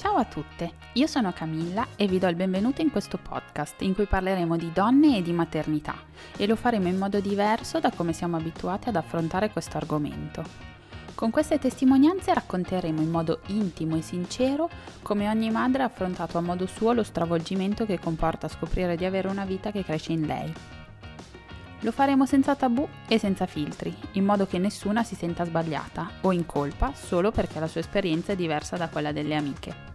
Ciao a tutte, io sono Camilla e vi do il benvenuto in questo podcast in cui parleremo di donne e di maternità e lo faremo in modo diverso da come siamo abituati ad affrontare questo argomento. Con queste testimonianze racconteremo in modo intimo e sincero come ogni madre ha affrontato a modo suo lo stravolgimento che comporta scoprire di avere una vita che cresce in lei. Lo faremo senza tabù e senza filtri, in modo che nessuna si senta sbagliata o in colpa solo perché la sua esperienza è diversa da quella delle amiche.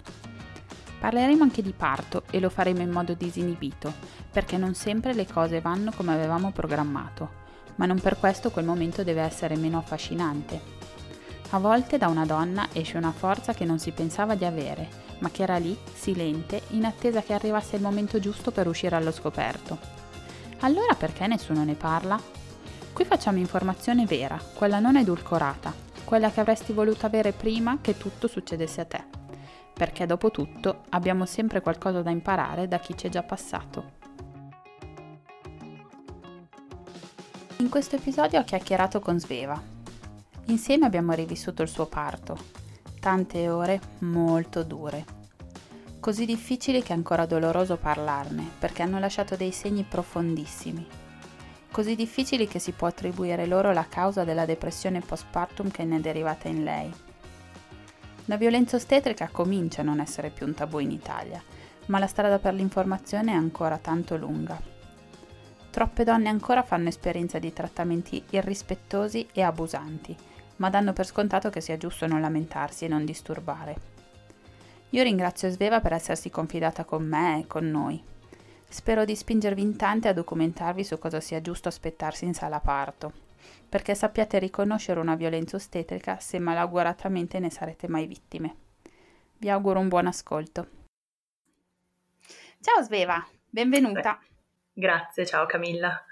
Parleremo anche di parto e lo faremo in modo disinibito, perché non sempre le cose vanno come avevamo programmato, ma non per questo quel momento deve essere meno affascinante. A volte da una donna esce una forza che non si pensava di avere, ma che era lì, silente, in attesa che arrivasse il momento giusto per uscire allo scoperto. Allora perché nessuno ne parla? Qui facciamo informazione vera, quella non edulcorata, quella che avresti voluto avere prima che tutto succedesse a te. Perché dopo tutto abbiamo sempre qualcosa da imparare da chi ci è già passato. In questo episodio ho chiacchierato con Sveva. Insieme abbiamo rivissuto il suo parto. Tante ore molto dure così difficili che è ancora doloroso parlarne, perché hanno lasciato dei segni profondissimi. Così difficili che si può attribuire loro la causa della depressione postpartum che ne è derivata in lei. La violenza ostetrica comincia a non essere più un tabù in Italia, ma la strada per l'informazione è ancora tanto lunga. Troppe donne ancora fanno esperienza di trattamenti irrispettosi e abusanti, ma danno per scontato che sia giusto non lamentarsi e non disturbare. Io ringrazio Sveva per essersi confidata con me e con noi. Spero di spingervi in tante a documentarvi su cosa sia giusto aspettarsi in sala parto, perché sappiate riconoscere una violenza ostetrica se malauguratamente ne sarete mai vittime. Vi auguro un buon ascolto. Ciao Sveva, benvenuta. Grazie, ciao Camilla.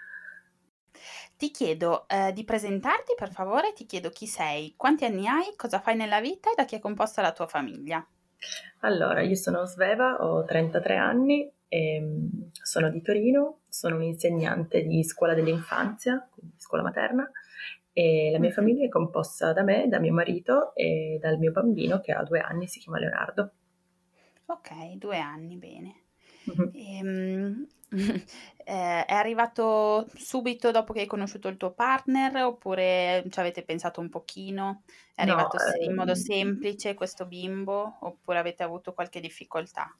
Ti chiedo eh, di presentarti per favore, ti chiedo chi sei, quanti anni hai, cosa fai nella vita e da chi è composta la tua famiglia. Allora, io sono Sveva, ho 33 anni, ehm, sono di Torino, sono un'insegnante di scuola dell'infanzia, quindi scuola materna, e la mia mm-hmm. famiglia è composta da me, da mio marito e dal mio bambino che ha due anni, si chiama Leonardo. Ok, due anni, bene. Mm-hmm. Ehm, eh, è arrivato subito dopo che hai conosciuto il tuo partner oppure ci avete pensato un pochino? È arrivato no, in modo ehm semplice questo bimbo oppure avete avuto qualche difficoltà?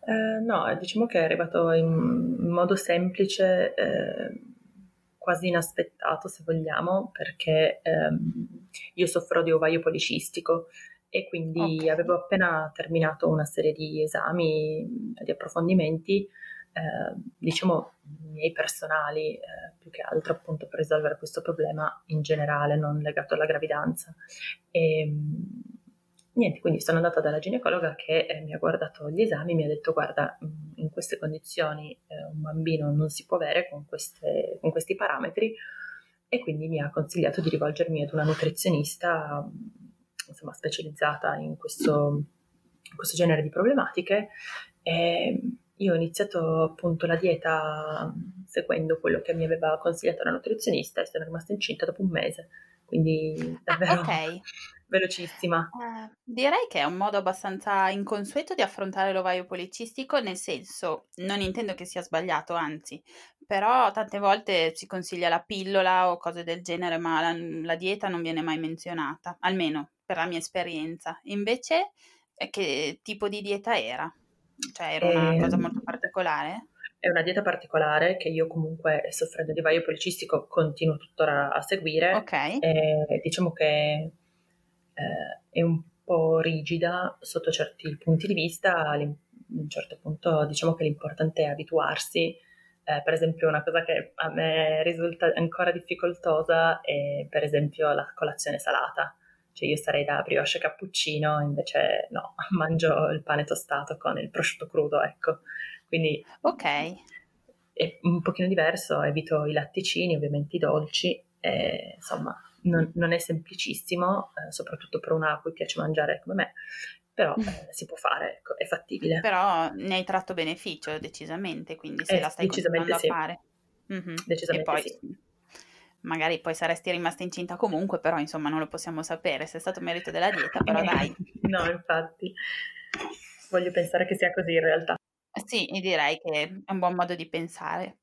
Eh, no, diciamo che è arrivato in, in modo semplice, eh, quasi inaspettato se vogliamo, perché ehm, io soffro di ovaio policistico e quindi okay. avevo appena terminato una serie di esami, di approfondimenti eh, diciamo, miei personali, eh, più che altro appunto per risolvere questo problema in generale, non legato alla gravidanza. E, ehm, niente, quindi sono andata dalla ginecologa che eh, mi ha guardato gli esami mi ha detto guarda, in queste condizioni eh, un bambino non si può avere con, queste, con questi parametri e quindi mi ha consigliato di rivolgermi ad una nutrizionista insomma, specializzata in questo, in questo genere di problematiche. E, io ho iniziato appunto la dieta seguendo quello che mi aveva consigliato la nutrizionista e sono rimasta incinta dopo un mese, quindi davvero ah, okay. Velocissima. Uh, direi che è un modo abbastanza inconsueto di affrontare l'ovaio policistico, nel senso, non intendo che sia sbagliato, anzi, però tante volte si consiglia la pillola o cose del genere, ma la, la dieta non viene mai menzionata, almeno per la mia esperienza. Invece, che tipo di dieta era? Cioè era una e, cosa molto particolare? È una dieta particolare che io comunque, soffrendo di vaio policistico, continuo tuttora a seguire. Ok. E, diciamo che eh, è un po' rigida sotto certi punti di vista, a un certo punto diciamo che l'importante è abituarsi. Eh, per esempio una cosa che a me risulta ancora difficoltosa è per esempio la colazione salata cioè io sarei da brioche cappuccino, invece no, mangio il pane tostato con il prosciutto crudo, ecco. Quindi ok. È un pochino diverso, evito i latticini, ovviamente i dolci, e, insomma non, non, è semplicissimo, eh, soprattutto per una a cui piace mangiare come me, però eh, si può fare, ecco, è fattibile. Però ne hai tratto beneficio decisamente, quindi se eh, la stai continuando sì. a fare. Mm-hmm. Decisamente e poi, sì magari poi saresti rimasta incinta comunque, però insomma non lo possiamo sapere, se è stato merito della dieta, però dai. no, infatti, voglio pensare che sia così in realtà. Sì, direi che è un buon modo di pensare.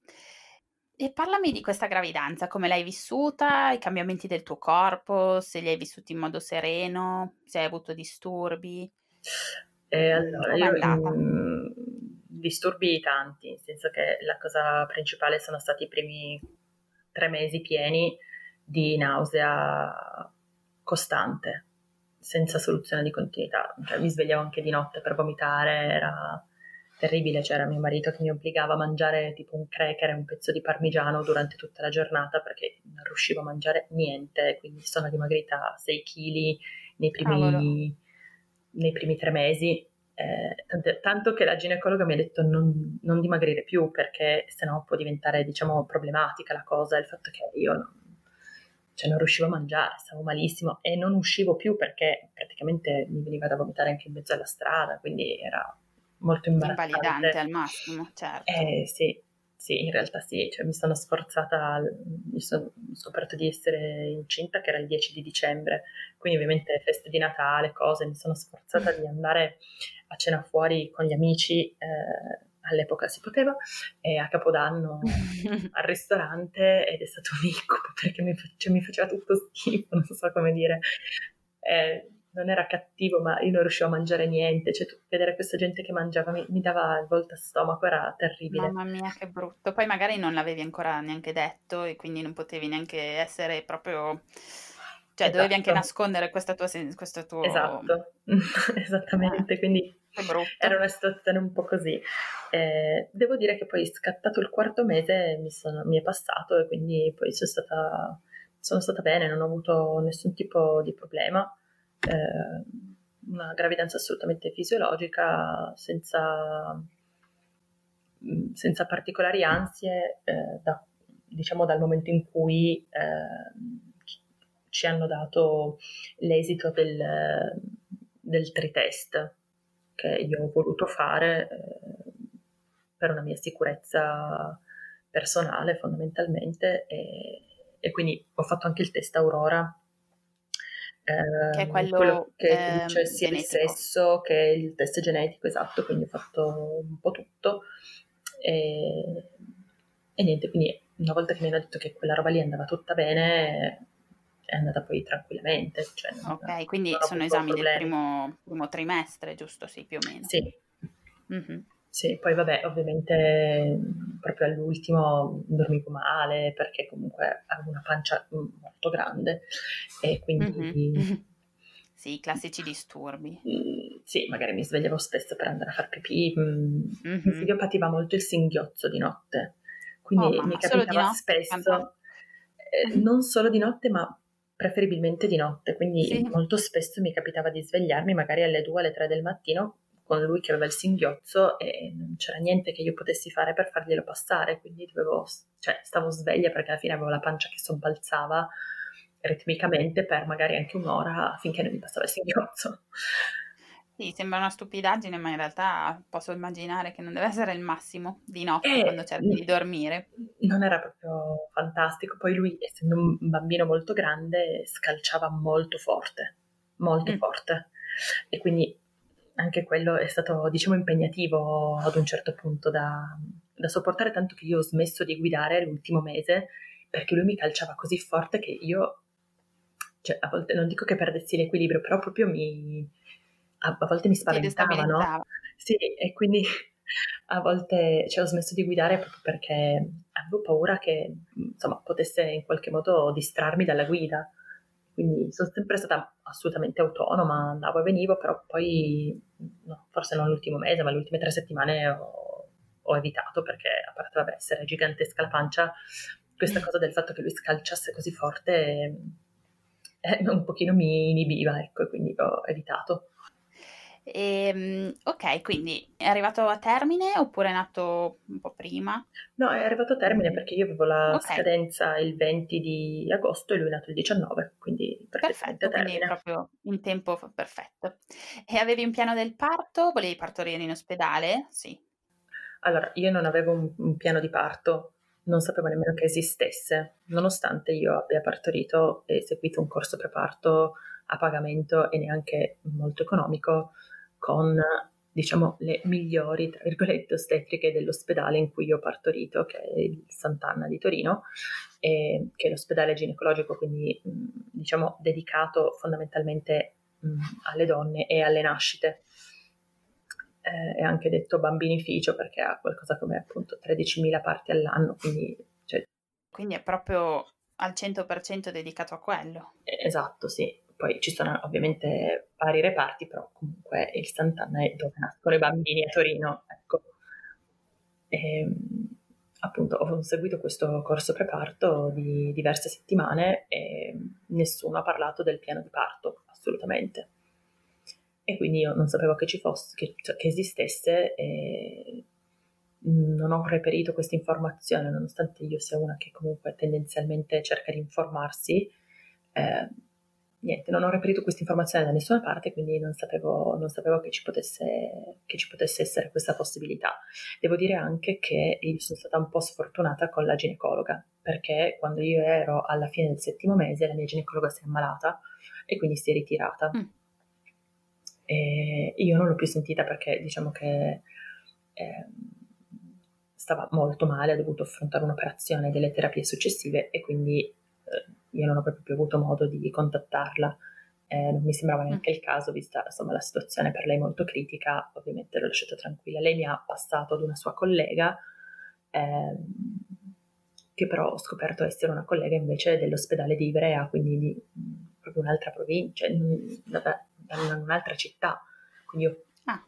E parlami di questa gravidanza, come l'hai vissuta, i cambiamenti del tuo corpo, se li hai vissuti in modo sereno, se hai avuto disturbi. Eh, allora, io mh, disturbi tanti, nel senso che la cosa principale sono stati i primi tre mesi pieni di nausea costante, senza soluzione di continuità. Cioè, mi svegliavo anche di notte per vomitare, era terribile, c'era mio marito che mi obbligava a mangiare tipo un cracker e un pezzo di parmigiano durante tutta la giornata perché non riuscivo a mangiare niente, quindi sono dimagrita 6 kg nei primi, nei primi tre mesi. Eh, tanto, tanto, che la ginecologa mi ha detto non, non dimagrire più perché sennò può diventare diciamo problematica la cosa, il fatto che io non, cioè non riuscivo a mangiare, stavo malissimo e non uscivo più perché praticamente mi veniva da vomitare anche in mezzo alla strada, quindi era molto imbarazzante. Invalidante al massimo, certo. Eh, sì, sì, in realtà sì, cioè, mi sono sforzata, mi sono scoperto di essere incinta che era il 10 di dicembre, quindi ovviamente feste di Natale, cose, mi sono sforzata di andare a cena fuori con gli amici, eh, all'epoca si poteva, e a Capodanno al ristorante ed è stato un incubo perché mi, cioè, mi faceva tutto schifo, non so come dire. Eh, non era cattivo, ma io non riuscivo a mangiare niente. Cioè, vedere questa gente che mangiava mi, mi dava il volta a stomaco, era terribile. Mamma mia, che brutto. Poi magari non l'avevi ancora neanche detto e quindi non potevi neanche essere proprio... Cioè, esatto. dovevi anche esatto. nascondere questa tua... Questo tuo... Esatto, esattamente. Eh. Quindi era una situazione un po' così. Eh, devo dire che poi scattato il quarto mese mi, sono, mi è passato e quindi poi sono stata, sono stata bene, non ho avuto nessun tipo di problema eh, una gravidanza assolutamente fisiologica, senza, mm, senza particolari ansie, eh, da, diciamo dal momento in cui eh, ci hanno dato l'esito del, del tritest che io ho voluto fare eh, per una mia sicurezza personale fondamentalmente e, e, quindi ho fatto anche il test Aurora che è ehm, quello, quello che ehm, dice sia il sesso che il test genetico, esatto, quindi ho fatto un po' tutto. E, e niente, quindi una volta che mi hanno detto che quella roba lì andava tutta bene, è andata poi tranquillamente. Cioè ok, quindi sono esami problemi. del primo, primo, trimestre, giusto? Sì, più o meno. Sì. Mm-hmm. Sì, poi vabbè, ovviamente proprio all'ultimo dormivo male perché comunque avevo una pancia molto grande e quindi... Mm-hmm. Sì, classici disturbi. Sì, magari mi svegliavo spesso per andare a far pipì. Mm-hmm. Figlio pativa molto il singhiozzo di notte, quindi oh, mi capitava spesso, eh, non solo di notte, ma preferibilmente di notte, quindi sì. molto spesso mi capitava di svegliarmi magari alle 2, alle 3 del mattino con lui che aveva il singhiozzo e non c'era niente che io potessi fare per farglielo passare, quindi dovevo, cioè, stavo sveglia perché alla fine avevo la pancia che sobbalzava ritmicamente per magari anche un'ora finché non mi passava il singhiozzo. Sì, sembra una stupidaggine, ma in realtà posso immaginare che non deve essere il massimo di notte eh, quando cerchi di dormire. Non era proprio fantastico. Poi lui, essendo un bambino molto grande, scalciava molto forte, molto mm. forte. E quindi anche quello è stato, diciamo, impegnativo ad un certo punto da, da sopportare, tanto che io ho smesso di guidare l'ultimo mese perché lui mi calciava così forte che io, cioè, a volte non dico che perdessi l'equilibrio, però proprio mi, a, a volte mi spaventava, no? Sì, e quindi a volte cioè, ho smesso di guidare proprio perché avevo paura che, insomma, potesse in qualche modo distrarmi dalla guida. Quindi sono sempre stata assolutamente autonoma, andavo e venivo, però poi, no, forse non l'ultimo mese, ma le ultime tre settimane ho, ho evitato perché, a parte vabbè, essere gigantesca la pancia, questa cosa del fatto che lui scalciasse così forte eh, un pochino mi inibiva, ecco, quindi ho evitato. E, ehm, ok, quindi è arrivato a termine oppure è nato un po' prima? No, è arrivato a termine perché io avevo la okay. scadenza il 20 di agosto e lui è nato il 19, quindi perfetto, quindi proprio in tempo perfetto. E avevi un piano del parto? Volevi partorire in ospedale? Sì. Allora, io non avevo un, un piano di parto, non sapevo nemmeno che esistesse, nonostante io abbia partorito e seguito un corso preparto a pagamento e neanche molto economico con diciamo le migliori tra virgolette ostetriche dell'ospedale in cui ho partorito che è il Sant'Anna di Torino e, che è l'ospedale ginecologico quindi diciamo dedicato fondamentalmente mh, alle donne e alle nascite eh, è anche detto bambinificio perché ha qualcosa come appunto 13.000 parti all'anno, quindi... Cioè... quindi è proprio al 100% dedicato a quello. Esatto, sì. Poi ci sono ovviamente vari reparti, però comunque il Sant'Anna è dove nascono i bambini a Torino. Ecco. E, ehm, appunto ho seguito questo corso preparto di diverse settimane e nessuno ha parlato del piano di parto, assolutamente e quindi io non sapevo che ci fosse, che, cioè, che esistesse e non ho reperito questa informazione, nonostante io sia una che comunque tendenzialmente cerca di informarsi. Eh, niente, non ho reperito questa informazione da nessuna parte, quindi non sapevo, non sapevo che, ci potesse, che, ci potesse, essere questa possibilità. Devo dire anche che io sono stata un po' sfortunata con la ginecologa, perché quando io ero alla fine del settimo mese la mia ginecologa si è ammalata e quindi si è ritirata. Mm e io non l'ho più sentita perché diciamo che eh, stava molto male, ha dovuto affrontare un'operazione e delle terapie successive e quindi io non ho proprio più avuto modo di contattarla. Eh, non mi sembrava neanche il caso, vista insomma, la situazione per lei molto critica, ovviamente l'ho lasciata tranquilla. Lei mi ha passato ad una sua collega, ehm, che però ho scoperto essere una collega invece dell'ospedale di Ivrea, quindi di proprio un'altra provincia, vabbè, in un'altra città. Quindi io ah.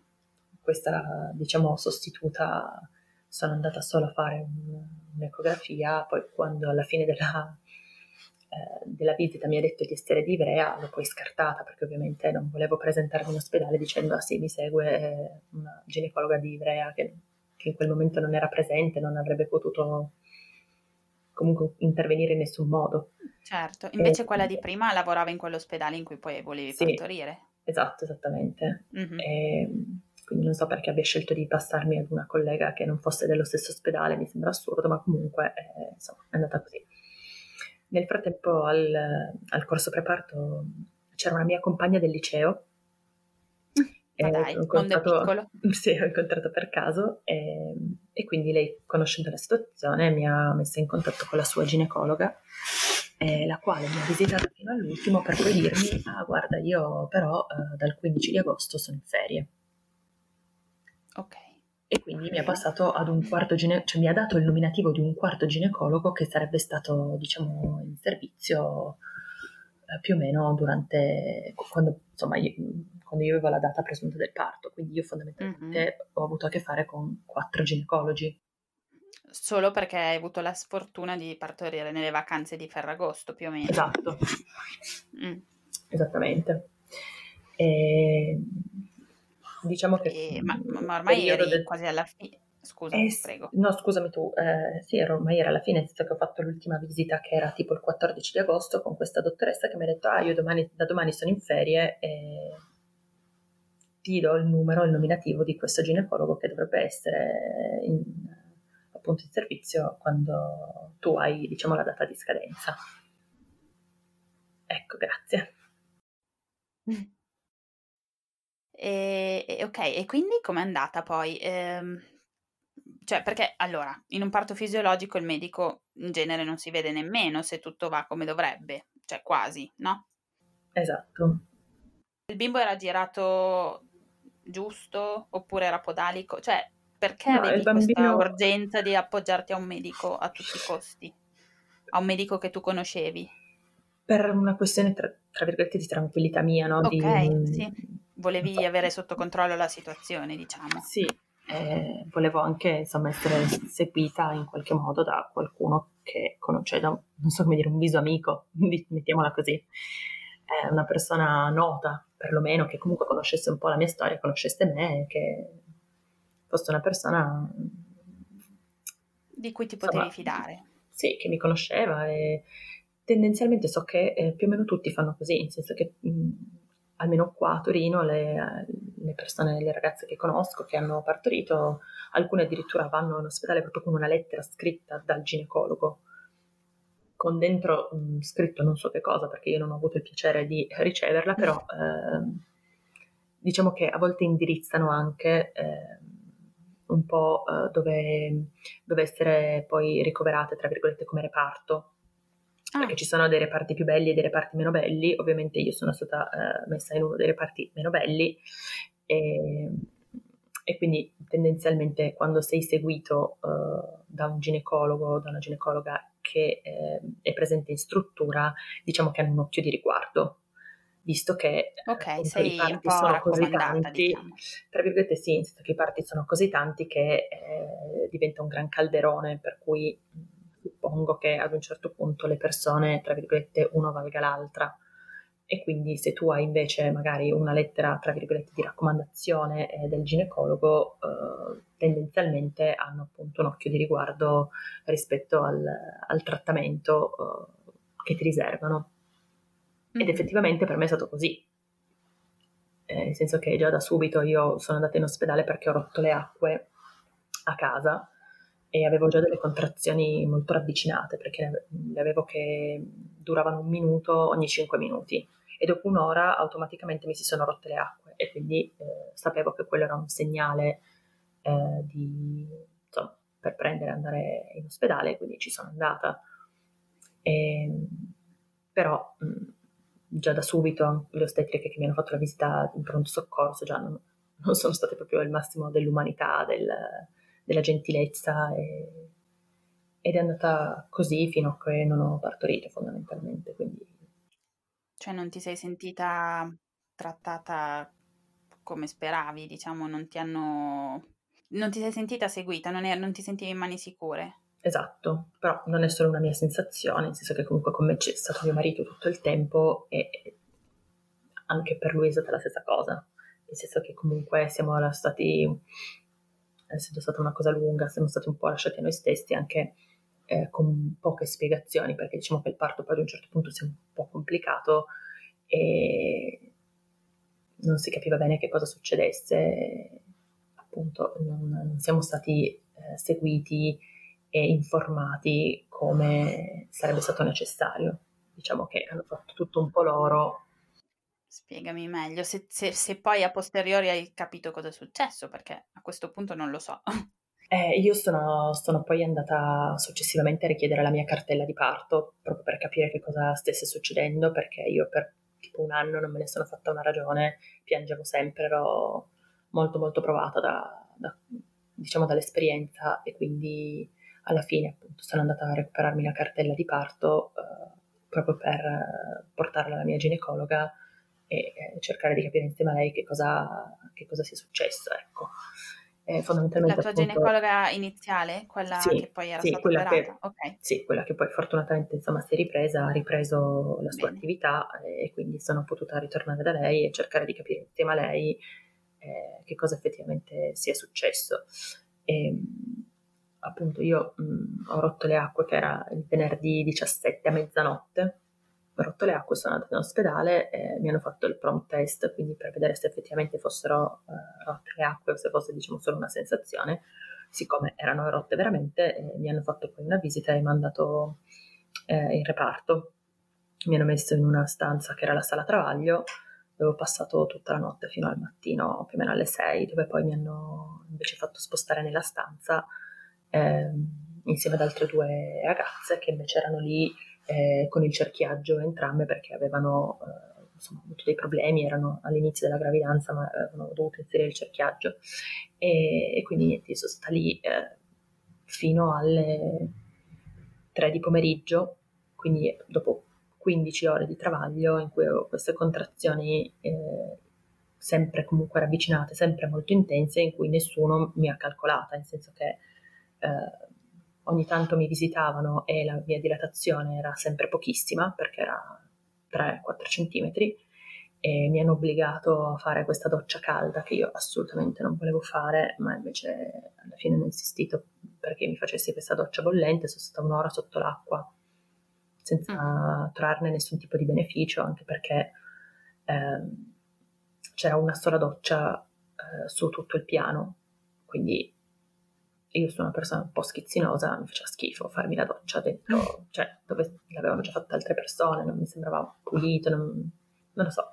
questa, diciamo, sostituta sono andata solo a fare un, un'ecografia, poi quando alla fine della, eh, della visita mi ha detto di essere di Ivrea, l'ho poi scartata perché ovviamente non volevo presentarmi in ospedale dicendo ah sì, mi segue una ginecologa di Ivrea che, che in quel momento non era presente, non avrebbe potuto comunque intervenire in nessun modo. Certo, invece e, quella di prima lavorava in quell'ospedale in cui poi volevi sì, partorire. Esatto, esattamente. Mm-hmm. E, quindi non so perché abbia scelto di passarmi ad una collega che non fosse dello stesso ospedale, mi sembra assurdo, ma comunque eh, insomma è andata così. Nel frattempo al, al, corso preparto c'era una mia compagna del liceo. Ma dai, ho incontrato, sì, ho incontrato per caso e, e quindi lei, conoscendo la situazione, mi ha messo in contatto con la sua ginecologa eh, la quale mi ha visitato fino all'ultimo per poi dirmi, ah guarda, io però eh, dal 15 di agosto sono in ferie. Ok. E quindi mi ha passato ad un quarto ginecologo, cioè mi ha dato il nominativo di un quarto ginecologo che sarebbe stato, diciamo, in servizio eh, più o meno durante, quando, insomma, io, quando io avevo la data presunta del parto. Quindi io fondamentalmente mm-hmm. ho avuto a che fare con quattro ginecologi solo perché hai avuto la sfortuna di partorire nelle vacanze di Ferragosto più o meno. Esatto, mm. esattamente. E, diciamo che... E, ma, ma, ormai eri del... quasi alla fine. Scusa, eh, prego. No, scusami tu, eh, sì, ero, ormai era alla fine, nel senso che ho fatto l'ultima visita che era tipo il 14 di agosto con questa dottoressa che mi ha detto, ah, io domani, da domani sono in ferie e ti do il numero, il nominativo di questo ginecologo che dovrebbe essere in, appunto in servizio quando tu hai, diciamo, la data di scadenza. Ecco, grazie. E, ok, e quindi com'è andata poi? Ehm, cioè, perché allora, in un parto fisiologico il medico in genere non si vede nemmeno se tutto va come dovrebbe, cioè quasi, no? Esatto. Il bimbo era girato giusto oppure era podalico? Cioè, perché no, avevi bambino... questa urgenza di appoggiarti a un medico a tutti i costi? A un medico che tu conoscevi? Per una questione, tra, tra virgolette, di tranquillità mia, no? Ok, di... sì. Volevi avere sotto controllo la situazione, diciamo. Sì, eh, volevo anche, insomma, essere seguita in qualche modo da qualcuno che conosce, da, non so come dire, un viso amico, mettiamola così. Eh, una persona nota, perlomeno, che comunque conoscesse un po' la mia storia, conoscesse me, che fosse una persona di cui ti potevi insomma, fidare. Sì, che mi conosceva e tendenzialmente so che eh, più o meno tutti fanno così, nel senso che mh, almeno qua a Torino le, le persone, le ragazze che conosco che hanno partorito, alcune addirittura vanno in ospedale proprio con una lettera scritta dal ginecologo, con dentro mh, scritto non so che cosa, perché io non ho avuto il piacere di riceverla, però eh, diciamo che a volte indirizzano anche eh, un po' eh, dove, dove essere poi ricoverate, tra virgolette, come reparto ah. perché ci sono dei reparti più belli e dei reparti meno belli. Ovviamente io sono stata eh, messa in uno dei reparti meno belli e, e quindi tendenzialmente quando sei seguito uh, da un ginecologo, da una ginecologa che eh, è presente in struttura, diciamo che hanno un occhio di riguardo visto che okay, i parti sono così tanti, diciamo. tra virgolette sì, che i parti sono così tanti che eh, diventa un gran calderone per cui suppongo che ad un certo punto le persone, tra virgolette, uno valga l'altra. E quindi se tu hai invece magari una lettera, tra virgolette, di raccomandazione eh, del ginecologo, eh, tendenzialmente hanno appunto un occhio di riguardo rispetto al, al trattamento eh, che ti riservano. Ed mm-hmm. effettivamente per me è stato così. Eh, nel senso che già da subito io sono andata in ospedale perché ho rotto le acque a casa e avevo già delle contrazioni molto ravvicinate perché le avevo che duravano un minuto ogni cinque minuti e dopo un'ora automaticamente mi si sono rotte le acque e quindi eh, sapevo che quello era un segnale eh, di, insomma, per prendere e andare in ospedale, quindi ci sono andata. E, ehm, però mh, già da subito le ostetriche che mi hanno fatto la visita in pronto soccorso già non, non sono state proprio il massimo dell'umanità, del, della gentilezza e, ed è andata così fino a che non ho partorito fondamentalmente. Quindi... Cioè non ti sei sentita trattata come speravi, diciamo, non ti hanno... Non ti sei sentita seguita, non, è, non ti sentivi in mani sicure? Esatto, però non è solo una mia sensazione, nel senso che comunque con me c'è stato mio marito tutto il tempo e anche per lui è stata la stessa cosa, nel senso che comunque siamo stati essendo stata una cosa lunga, siamo stati un po' lasciati a noi stessi anche eh, con poche spiegazioni, perché diciamo che il parto poi ad un certo punto si è un po' complicato e non si capiva bene che cosa succedesse, appunto non, non siamo stati eh, seguiti e informati come sarebbe stato necessario. Diciamo che hanno fatto tutto un po' loro Spiegami meglio, se, se, se, poi a posteriori hai capito cosa è successo, perché a questo punto non lo so. Eh, io sono, sono, poi andata successivamente a richiedere la mia cartella di parto, proprio per capire che cosa stesse succedendo, perché io per tipo un anno non me ne sono fatta una ragione, piangevo sempre, ero molto molto provata da, da, diciamo, dall'esperienza e quindi alla fine appunto sono andata a recuperarmi la cartella di parto eh, proprio per portarla alla mia ginecologa e eh, cercare di capire insieme a lei che cosa, che cosa sia successo. Ecco. Eh, fondamentalmente, la tua appunto, ginecologa iniziale, quella sì, che poi era sì, stata quella che, okay. Sì, quella che poi fortunatamente insomma, si è ripresa, ha ripreso la sua Bene. attività e quindi sono potuta ritornare da lei e cercare di capire insieme a lei eh, che cosa effettivamente sia successo. E, ehm, appunto io mh, ho rotto le acque che era il venerdì 17 a mezzanotte rotto le acque, sono andata in ospedale e mi hanno fatto il prompt test, quindi per vedere se effettivamente fossero eh, rotte le acque o se fosse diciamo solo una sensazione. Siccome erano rotte veramente, eh, mi hanno fatto poi una visita e mandato eh, in reparto. Mi hanno messo in una stanza che era la sala travaglio, dove ho passato tutta la notte fino al mattino, più o meno alle 6, dove poi mi hanno invece fatto spostare nella stanza ehm, insieme ad altre due ragazze che invece erano lì eh, con il cerchiaggio entrambe perché avevano eh, insomma, avuto dei problemi, erano all'inizio della gravidanza ma avevano dovuto inserire il cerchiaggio. E, e quindi niente, sono stata lì eh, fino alle 3 di pomeriggio, quindi dopo 15 ore di travaglio in cui avevo queste contrazioni eh, sempre comunque ravvicinate, sempre molto intense, in cui nessuno mi ha calcolata, nel senso che eh, ogni tanto mi visitavano e la mia dilatazione era sempre pochissima perché era 3-4 centimetri e mi hanno obbligato a fare questa doccia calda che io assolutamente non volevo fare, ma invece alla fine hanno insistito perché mi facessi questa doccia bollente, sono stata un'ora sotto l'acqua senza mm. trarne nessun tipo di beneficio, anche perché eh, c'era una sola doccia eh, su tutto il piano, quindi io sono una persona un po' schizzinosa, mi faceva schifo farmi la doccia dentro, cioè dove l'avevano già fatta altre persone, non mi sembrava pulito, non, non lo so.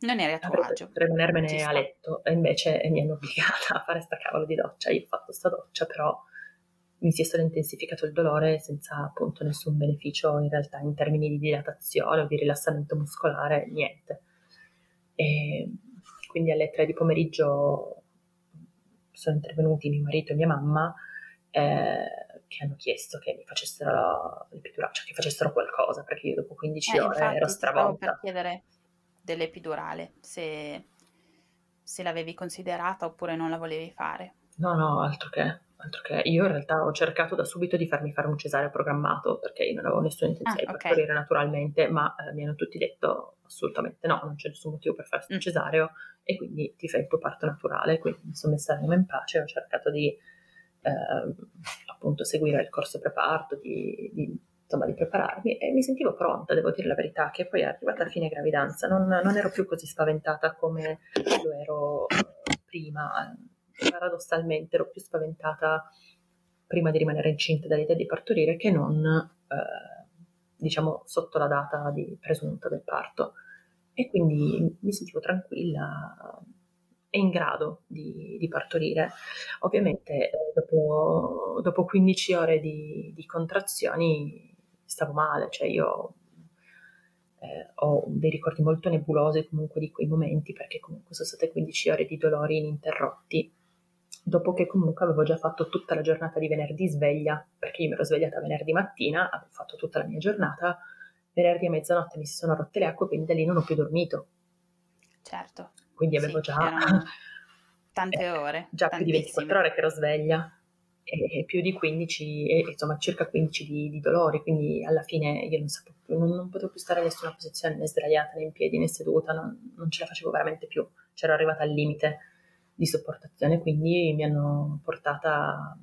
Non eri a tuo agio. Potrei rimanermene a letto e invece mi hanno obbligata a fare sta cavolo di doccia. Io ho fatto sta doccia, però mi si è solo intensificato il dolore senza appunto nessun beneficio in realtà in termini di dilatazione o di rilassamento muscolare, niente. E quindi alle tre di pomeriggio sono intervenuti mio marito e mia mamma eh, che hanno chiesto che mi facessero l'epidurale, cioè che facessero qualcosa perché io dopo 15 eh, ore ero stravolta. per chiedere dell'epidurale se, se l'avevi considerata oppure non la volevi fare. No, no, altro che altro che io in realtà ho cercato da subito di farmi fare un cesareo programmato perché io non avevo nessuna intenzione ah, di partorire okay. naturalmente, ma eh, mi hanno tutti detto assolutamente no, non c'è nessun motivo per farsi un mm. cesareo e quindi ti fai il tuo parto naturale, quindi mi sono messa l'anima in pace, ho cercato di eh, appunto seguire il corso preparto, di, di, insomma di prepararmi e mi sentivo pronta, devo dire la verità, che poi è arrivata a fine gravidanza, non, non ero più così spaventata come lo ero eh, prima paradossalmente ero più spaventata prima di rimanere incinta dall'idea di partorire che non, eh, diciamo, sotto la data di presunta del parto. E quindi mi sentivo tranquilla e in grado di, di partorire. Ovviamente eh, dopo, dopo, 15 ore di, di, contrazioni stavo male, cioè io eh, ho dei ricordi molto nebulosi comunque di quei momenti perché comunque sono state 15 ore di dolori ininterrotti dopo che comunque avevo già fatto tutta la giornata di venerdì sveglia, perché io mi ero svegliata venerdì mattina, avevo fatto tutta la mia giornata, venerdì a mezzanotte mi si sono rotte le acque, quindi da lì non ho più dormito. Certo. Quindi avevo sì, già... Tante eh, ore. già più di 24 ore che ero sveglia e più di 15, e, insomma circa 15 di, di, dolori, quindi alla fine io non sapevo più, non, non, potevo più stare in nessuna posizione, né sdraiata, né in piedi, né seduta, non, non ce la facevo veramente più, c'ero arrivata al limite di sopportazione, quindi mi hanno portata,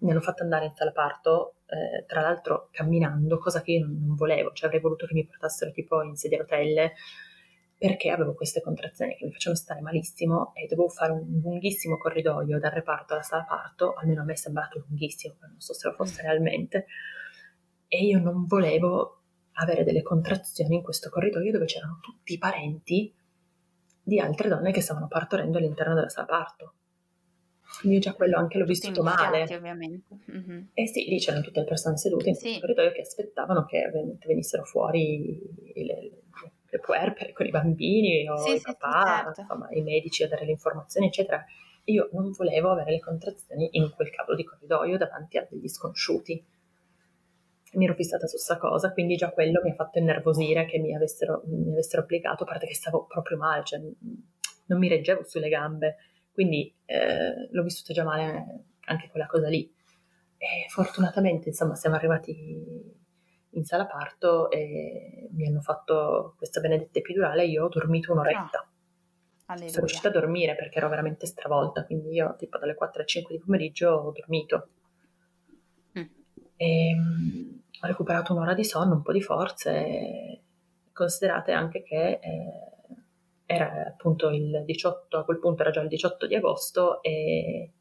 mi hanno fatto andare in sala parto, eh, tra l'altro camminando, cosa che io non volevo, cioè avrei voluto che mi portassero tipo in sedia a rotelle, perché avevo queste contrazioni che mi facevano stare malissimo e dovevo fare un lunghissimo corridoio dal reparto alla sala parto, almeno a me è sembrato lunghissimo, non so se lo fosse mm. realmente, e io non volevo avere delle contrazioni in questo corridoio dove c'erano tutti i parenti di altre donne che stavano partorendo all'interno della sala parto. Quindi già quello anche l'ho vissuto male. ovviamente. Mm-hmm. E sì, lì c'erano tutte le persone sedute in sì. corridoio che aspettavano che venissero fuori le, le puerpere con i bambini o sì, i papà, sì, certo. insomma, i medici a dare le informazioni, eccetera. Io non volevo avere le contrazioni in quel cavolo di corridoio davanti a degli sconosciuti mi ero fissata su questa cosa, quindi già quello mi ha fatto innervosire che mi avessero, mi avessero applicato, a parte che stavo proprio male, cioè non mi reggevo sulle gambe, quindi eh, l'ho vissuta già male anche quella cosa lì. E fortunatamente, insomma, siamo arrivati in sala parto e mi hanno fatto questa benedetta epidurale, io ho dormito un'oretta. Ah, Sono riuscita a dormire perché ero veramente stravolta, quindi io tipo dalle 4 alle 5 di pomeriggio ho dormito. Mm. E, ehm, ho recuperato un'ora di sonno, un po' di forze, considerate anche che eh, era appunto il 18, a quel punto era già il 18 di agosto e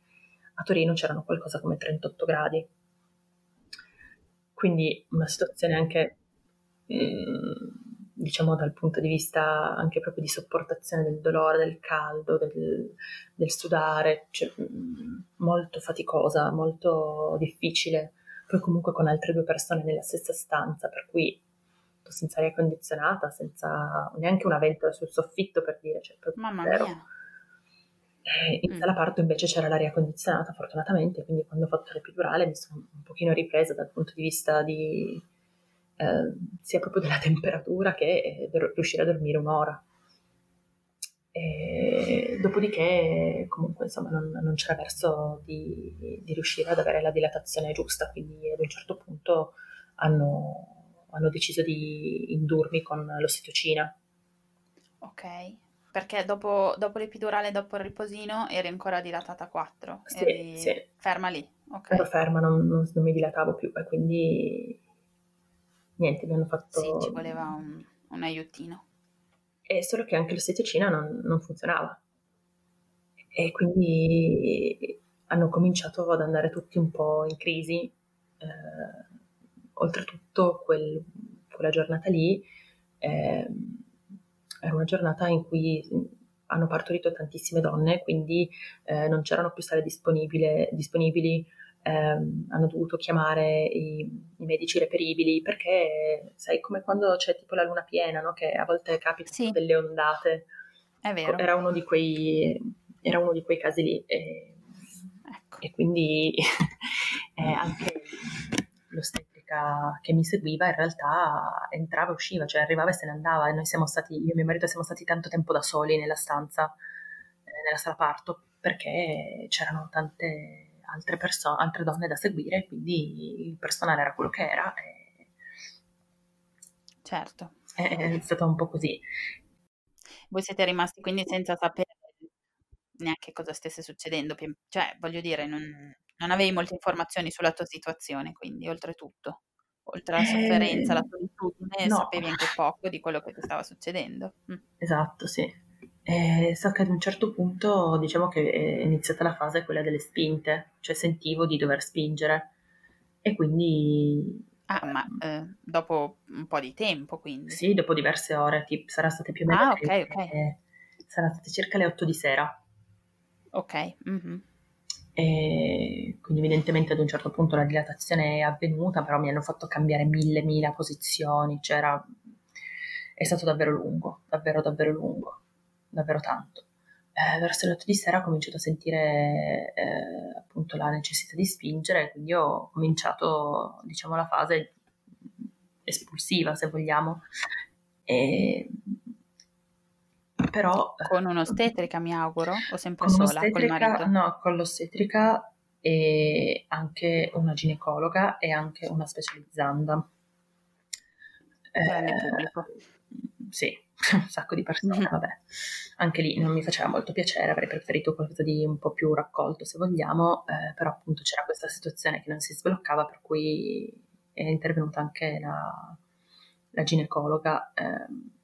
a Torino c'erano qualcosa come 38 gradi. Quindi una situazione anche, mm, diciamo dal punto di vista anche proprio di sopportazione del dolore, del caldo, del, del sudare, cioè, mm, molto faticosa, molto difficile poi comunque con altre due persone nella stessa stanza, per cui senza aria condizionata, senza neanche una ventola sul soffitto per dire, cioè proprio Mamma zero. mia. E in mm. sala parto invece c'era l'aria condizionata fortunatamente, quindi quando ho fatto l'epidurale mi sono un pochino ripresa dal punto di vista di eh, sia proprio della temperatura che eh, riuscire a dormire un'ora. E dopodiché, comunque, insomma, non, non c'era verso di, di, riuscire ad avere la dilatazione giusta, quindi ad un certo punto hanno, hanno deciso di indurmi con l'ossitocina. Ok, perché dopo, dopo, l'epidurale, dopo il riposino, eri ancora dilatata a 4? Sì, eri sì. ferma lì? Ok. Ero ferma, non, non, non, mi dilatavo più e quindi niente, mi hanno fatto... Sì, ci voleva un, un aiutino e solo che anche l'ossitocina non, non funzionava. E quindi hanno cominciato ad andare tutti un po' in crisi. Eh, oltretutto quel, quella giornata lì eh, era una giornata in cui hanno partorito tantissime donne, quindi eh, non c'erano più sale disponibili, ehm, hanno dovuto chiamare i, i, medici reperibili perché sai come quando c'è tipo la luna piena, no? che a volte capita sì. delle ondate. È vero. Era uno di quei, era uno di quei casi lì. E, ecco. e quindi eh, anche l'ostetrica che mi seguiva in realtà entrava e usciva, cioè arrivava e se ne andava e noi siamo stati, io e mio marito siamo stati tanto tempo da soli nella stanza, eh, nella sala parto, perché c'erano tante altre persone, altre donne da seguire, quindi il personale era quello che era. E... Certo. È, è stato un po' così. Voi siete rimasti quindi senza sapere neanche cosa stesse succedendo, cioè voglio dire, non, non avevi molte informazioni sulla tua situazione, quindi oltretutto, oltre alla sofferenza, eh, solitudine, no. sapevi anche poco di quello che ti stava succedendo. Mm. Esatto, sì. Eh, so che ad un certo punto diciamo che è iniziata la fase quella delle spinte, cioè sentivo di dover spingere e quindi... Ah, ma eh, dopo un po' di tempo quindi? Sì, dopo diverse ore, tipo, sarà state più o meno... Ah, ok, ok. Eh, sarà state circa le 8 di sera. Ok. Mm-hmm. E quindi evidentemente ad un certo punto la dilatazione è avvenuta, però mi hanno fatto cambiare mille, mille posizioni, cioè era, è stato davvero lungo, davvero, davvero lungo, davvero tanto. Eh, verso le 8 di sera ho cominciato a sentire eh, appunto la necessità di spingere, quindi ho cominciato diciamo la fase espulsiva se vogliamo. E però... Con un'ostetrica mi auguro, o sempre con sola, col marito? No, con l'ostetrica e anche una ginecologa e anche una specializzanda. Eh, pubblico. Sì, un sacco di persone, mm-hmm. vabbè. Anche lì non mi faceva molto piacere, avrei preferito qualcosa di un po' più raccolto se vogliamo, eh, però appunto c'era questa situazione che non si sbloccava per cui è intervenuta anche la, la ginecologa. Eh,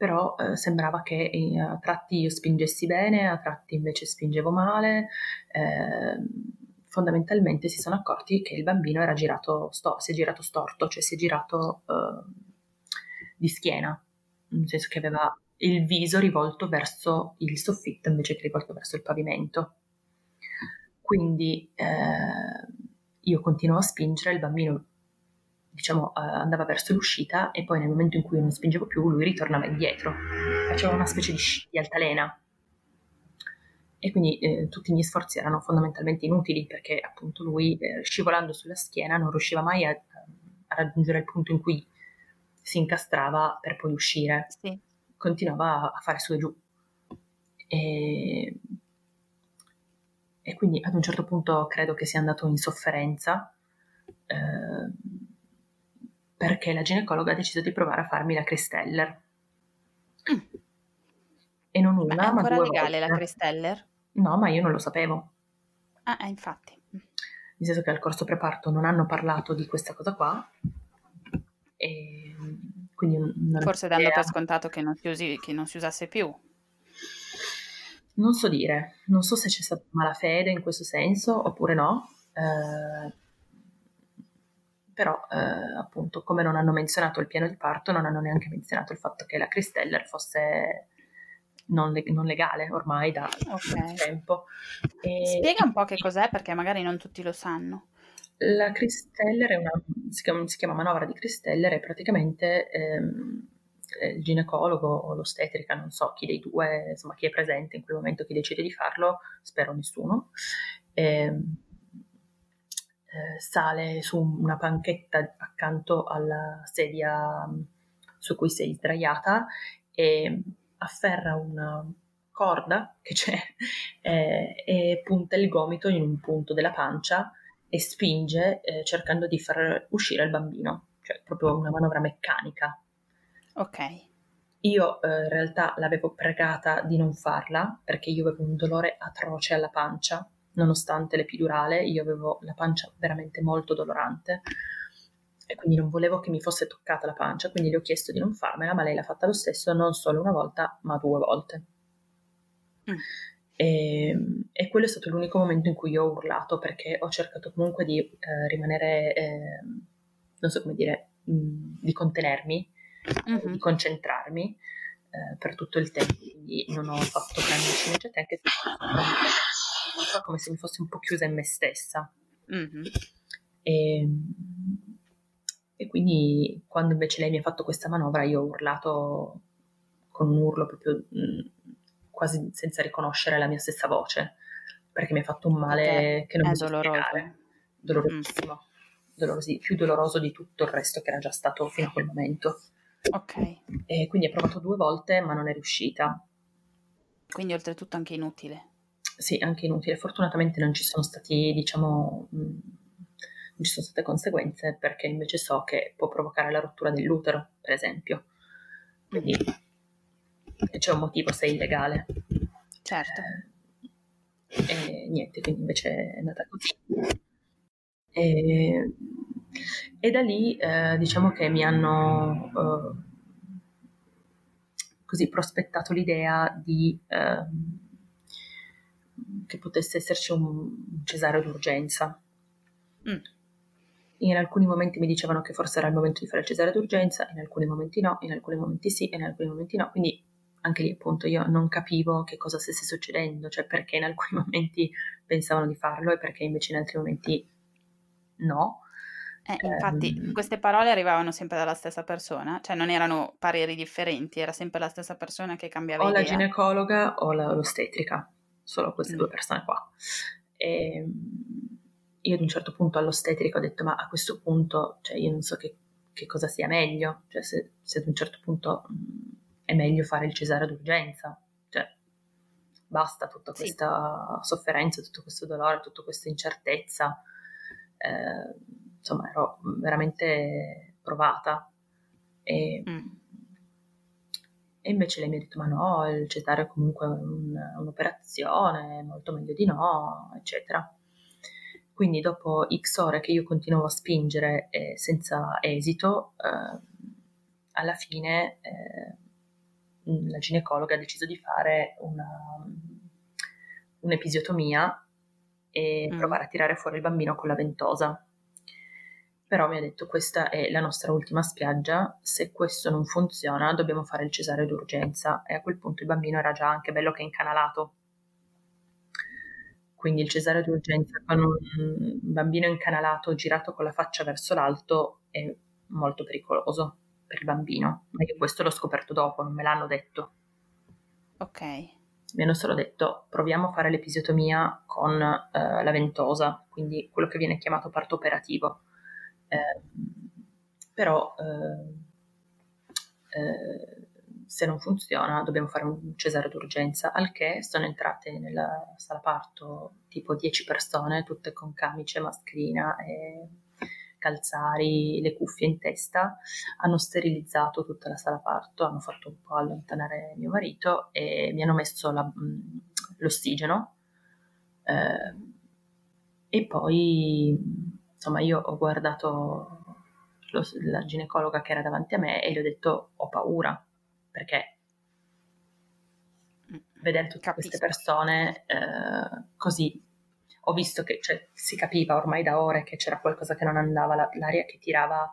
però eh, sembrava che in, a tratti io spingessi bene, a tratti invece spingevo male. Eh, fondamentalmente si sono accorti che il bambino era girato, sto, si è girato storto, cioè si è girato eh, di schiena, nel senso che aveva il viso rivolto verso il soffitto invece che rivolto verso il pavimento. Quindi eh, io continuo a spingere, il bambino diciamo, uh, andava verso l'uscita e poi nel momento in cui io non spingevo più lui ritornava indietro, faceva una specie di, sci, di altalena. E quindi eh, tutti i miei sforzi erano fondamentalmente inutili perché appunto lui eh, scivolando sulla schiena non riusciva mai a, a, raggiungere il punto in cui si incastrava per poi uscire. Sì. Continuava a fare su e giù. E, e quindi ad un certo punto credo che sia andato in sofferenza. Eh, perché la ginecologa ha deciso di provare a farmi la Cristeller. Mm. E non una, ma, è ancora ma legale volte. la Cristeller? No, ma io non lo sapevo. Ah, eh, infatti. Nel senso che al corso preparto non hanno parlato di questa cosa qua. E quindi Forse danno per scontato che non, si usi, che non si usasse più. Non so dire, non so se c'è stata malafede in questo senso oppure no. Eh, però eh, appunto come non hanno menzionato il piano di parto non hanno neanche menzionato il fatto che la Cristeller fosse non, leg- non legale ormai da okay. tempo. E... Spiega un po' che cos'è perché magari non tutti lo sanno. La Cristeller è una, si chiama, si chiama manovra di Cristeller è praticamente ehm, il ginecologo o l'ostetrica, non so chi dei due, insomma chi è presente in quel momento, chi decide di farlo, spero nessuno. Ehm, eh, sale su una panchetta accanto alla sedia mm, su cui sei sdraiata e afferra una corda che c'è eh, e punta il gomito in un punto della pancia e spinge eh, cercando di far uscire il bambino, cioè proprio una manovra meccanica. Ok. Io eh, in realtà l'avevo pregata di non farla perché io avevo un dolore atroce alla pancia nonostante l'epidurale, io avevo la pancia veramente molto dolorante e quindi non volevo che mi fosse toccata la pancia, quindi le ho chiesto di non farmela, ma lei l'ha fatta lo stesso non solo una volta, ma due volte. Mm. E, e, quello è stato l'unico momento in cui io ho urlato perché ho cercato comunque di eh, rimanere, eh, non so come dire, mh, mm, di contenermi, mm-hmm. di concentrarmi eh, per tutto il tempo, quindi non ho fatto grandi sceneggiate anche se come se mi fossi un po' chiusa in me stessa. Mm-hmm. E, e quindi quando invece lei mi ha fatto questa manovra io ho urlato con un urlo proprio mh, mm, quasi senza riconoscere la mia stessa voce, perché mi ha fatto un male okay. che non è mi doloroso. Spiegare. Dolorosissimo, mm. Dolorosi, più doloroso di tutto il resto che era già stato fino a quel momento. Ok. E quindi ho provato due volte, ma non è riuscita. Quindi oltretutto anche inutile. Sì, anche inutile. Fortunatamente non ci sono stati, diciamo, mh, mm, non ci sono state conseguenze perché invece so che può provocare la rottura dell'utero, per esempio. Quindi mm. c'è un motivo se è illegale. Certo. Eh, e niente, quindi invece è andata così. E, e da lì eh, diciamo che mi hanno eh, così prospettato l'idea di eh, che potesse esserci un cesareo d'urgenza. Mm. In alcuni momenti mi dicevano che forse era il momento di fare il cesareo d'urgenza, in alcuni momenti no, in alcuni momenti sì, in alcuni momenti no. Quindi anche lì appunto io non capivo che cosa stesse succedendo, cioè perché in alcuni momenti pensavano di farlo e perché invece in altri momenti no. Eh, infatti, eh, queste parole arrivavano sempre dalla stessa persona, cioè non erano pareri differenti, era sempre la stessa persona che cambiava o idea. O la ginecologa o la, l'ostetrica, solo queste mm. due persone qua. E ehm, io ad un certo punto all'ostetrica ho detto, ma a questo punto, cioè io non so che, che cosa sia meglio, cioè se, se, ad un certo punto mh, mm, è meglio fare il cesare d'urgenza, cioè basta tutta questa sì. sofferenza, tutto questo dolore, tutta questa incertezza eh, insomma ero veramente provata. E, mm. E, invece lei mi ha detto: Ma no, il cesareo è comunque un, un'operazione, molto meglio di no, eccetera. Quindi, dopo X ore che io continuavo a spingere eh, senza esito, eh, alla fine eh, la ginecologa ha deciso di fare una, un'episiotomia e mm. provare a tirare fuori il bambino con la ventosa. Però mi ha detto questa è la nostra ultima spiaggia, se questo non funziona dobbiamo fare il cesareo d'urgenza e a quel punto il bambino era già anche bello che incanalato. Quindi il cesareo d'urgenza con un bambino incanalato girato con la faccia verso l'alto è molto pericoloso per il bambino, ma io questo l'ho scoperto dopo, non me l'hanno detto. Ok mi hanno solo detto proviamo a fare l'episiotomia con eh, la ventosa, quindi quello che viene chiamato parto operativo. Eh, però eh se non funziona dobbiamo fare un cesare d'urgenza, al che sono entrate nella sala parto tipo 10 persone, tutte con camice, mascherina e calzari, le cuffie in testa, hanno sterilizzato tutta la sala parto, hanno fatto un po' allontanare mio marito e mi hanno messo la, mm, l'ossigeno. Eh, e poi, insomma, io ho guardato lo, la ginecologa che era davanti a me e gli ho detto ho paura, perché mm, vedere tutte Capisco. queste persone eh, così ho visto che cioè, si capiva ormai da ore che c'era qualcosa che non andava, la, l'aria che tirava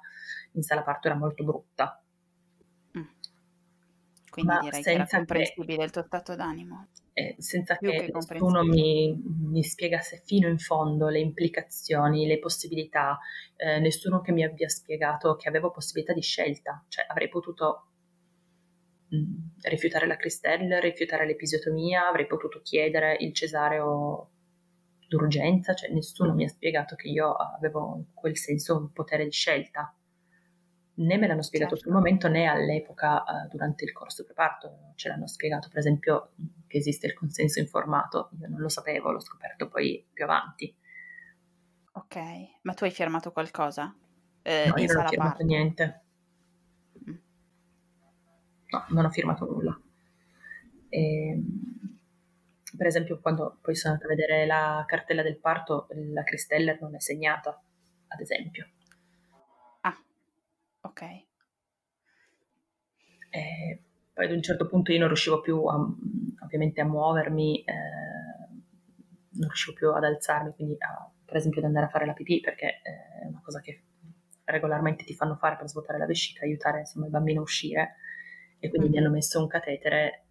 in sala parto era molto brutta. Quindi Ma direi che era comprensibile che, il tuo stato d'animo. Eh, senza Più che, che nessuno mi, mi, spiegasse fino in fondo le implicazioni, le possibilità, eh, nessuno che mi abbia spiegato che avevo possibilità di scelta, cioè avrei potuto mm, rifiutare la cristella, rifiutare l'episiotomia, avrei potuto chiedere il cesareo d'urgenza, cioè nessuno mi ha spiegato che io avevo in quel senso un potere di scelta. Né me l'hanno spiegato certo. sul momento né all'epoca uh, durante il corso preparto. Ce l'hanno spiegato, per esempio, che esiste il consenso informato. Io non lo sapevo, l'ho scoperto poi più avanti. Ok, ma tu hai firmato qualcosa? Eh, no, io non ho firmato parte. niente. Mm. No, non ho firmato nulla. E, ehm, per esempio, quando poi sono andata a vedere la cartella del parto, la Cristeller non è segnata, ad esempio. Ok. E poi ad un certo punto io non riuscivo più a, ovviamente a muovermi, eh, non riuscivo più ad alzarmi, quindi a, per esempio ad andare a fare la pipì, perché eh, è una cosa che regolarmente ti fanno fare per svuotare la vescica, aiutare insomma, il bambino a uscire, e quindi mm. mi hanno messo un catetere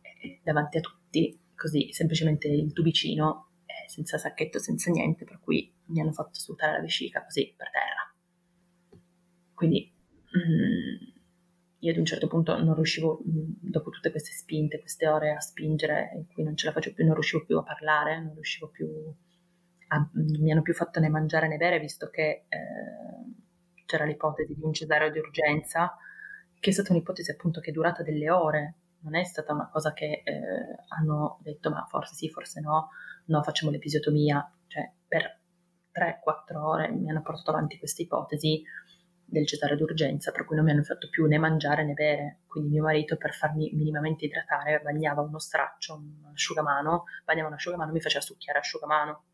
eh, davanti a tutti, così semplicemente il tubicino, eh, senza sacchetto, senza niente, per cui mi hanno fatto svuotare la vescica così per terra. Quindi mm, io ad un certo punto non riuscivo, dopo tutte queste spinte, queste ore a spingere in cui non ce la faccio più, non riuscivo più a parlare, non riuscivo più a, non mi hanno più fatto né mangiare né bere, visto che eh, c'era l'ipotesi di un cesareo di urgenza, che è stata un'ipotesi appunto che è durata delle ore, non è stata una cosa che eh, hanno detto ma forse sì, forse no, no, facciamo l'episiotomia, cioè per 3-4 ore mi hanno portato avanti questa ipotesi del cesare d'urgenza, per cui non mi hanno fatto più né mangiare né bere. Quindi mio marito, per farmi minimamente idratare, bagnava uno straccio, un asciugamano, bagnava un asciugamano e mi faceva succhiare asciugamano,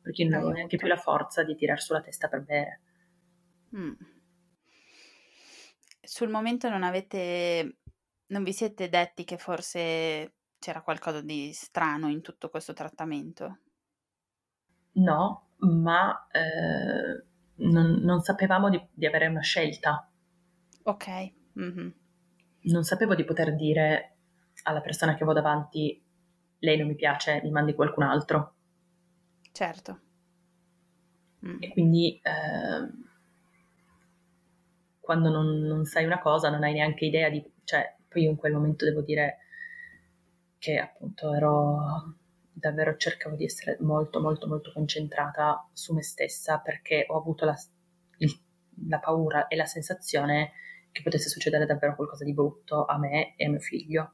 perché non avevo neanche più la forza di tirar su la testa per bere. Mm. Sul momento non avete, non vi siete detti che forse c'era qualcosa di strano in tutto questo trattamento? No, ma eh, non, non sapevamo di, di, avere una scelta. Ok. Mm-hmm. Non sapevo di poter dire alla persona che ho davanti, lei non mi piace, mi mandi qualcun altro. Certo. Mm. E quindi eh, quando non, non, sai una cosa non hai neanche idea di... Cioè, poi io in quel momento devo dire che appunto ero davvero cercavo di essere molto molto molto concentrata su me stessa perché ho avuto la, il, la paura e la sensazione che potesse succedere davvero qualcosa di brutto a me e a mio figlio.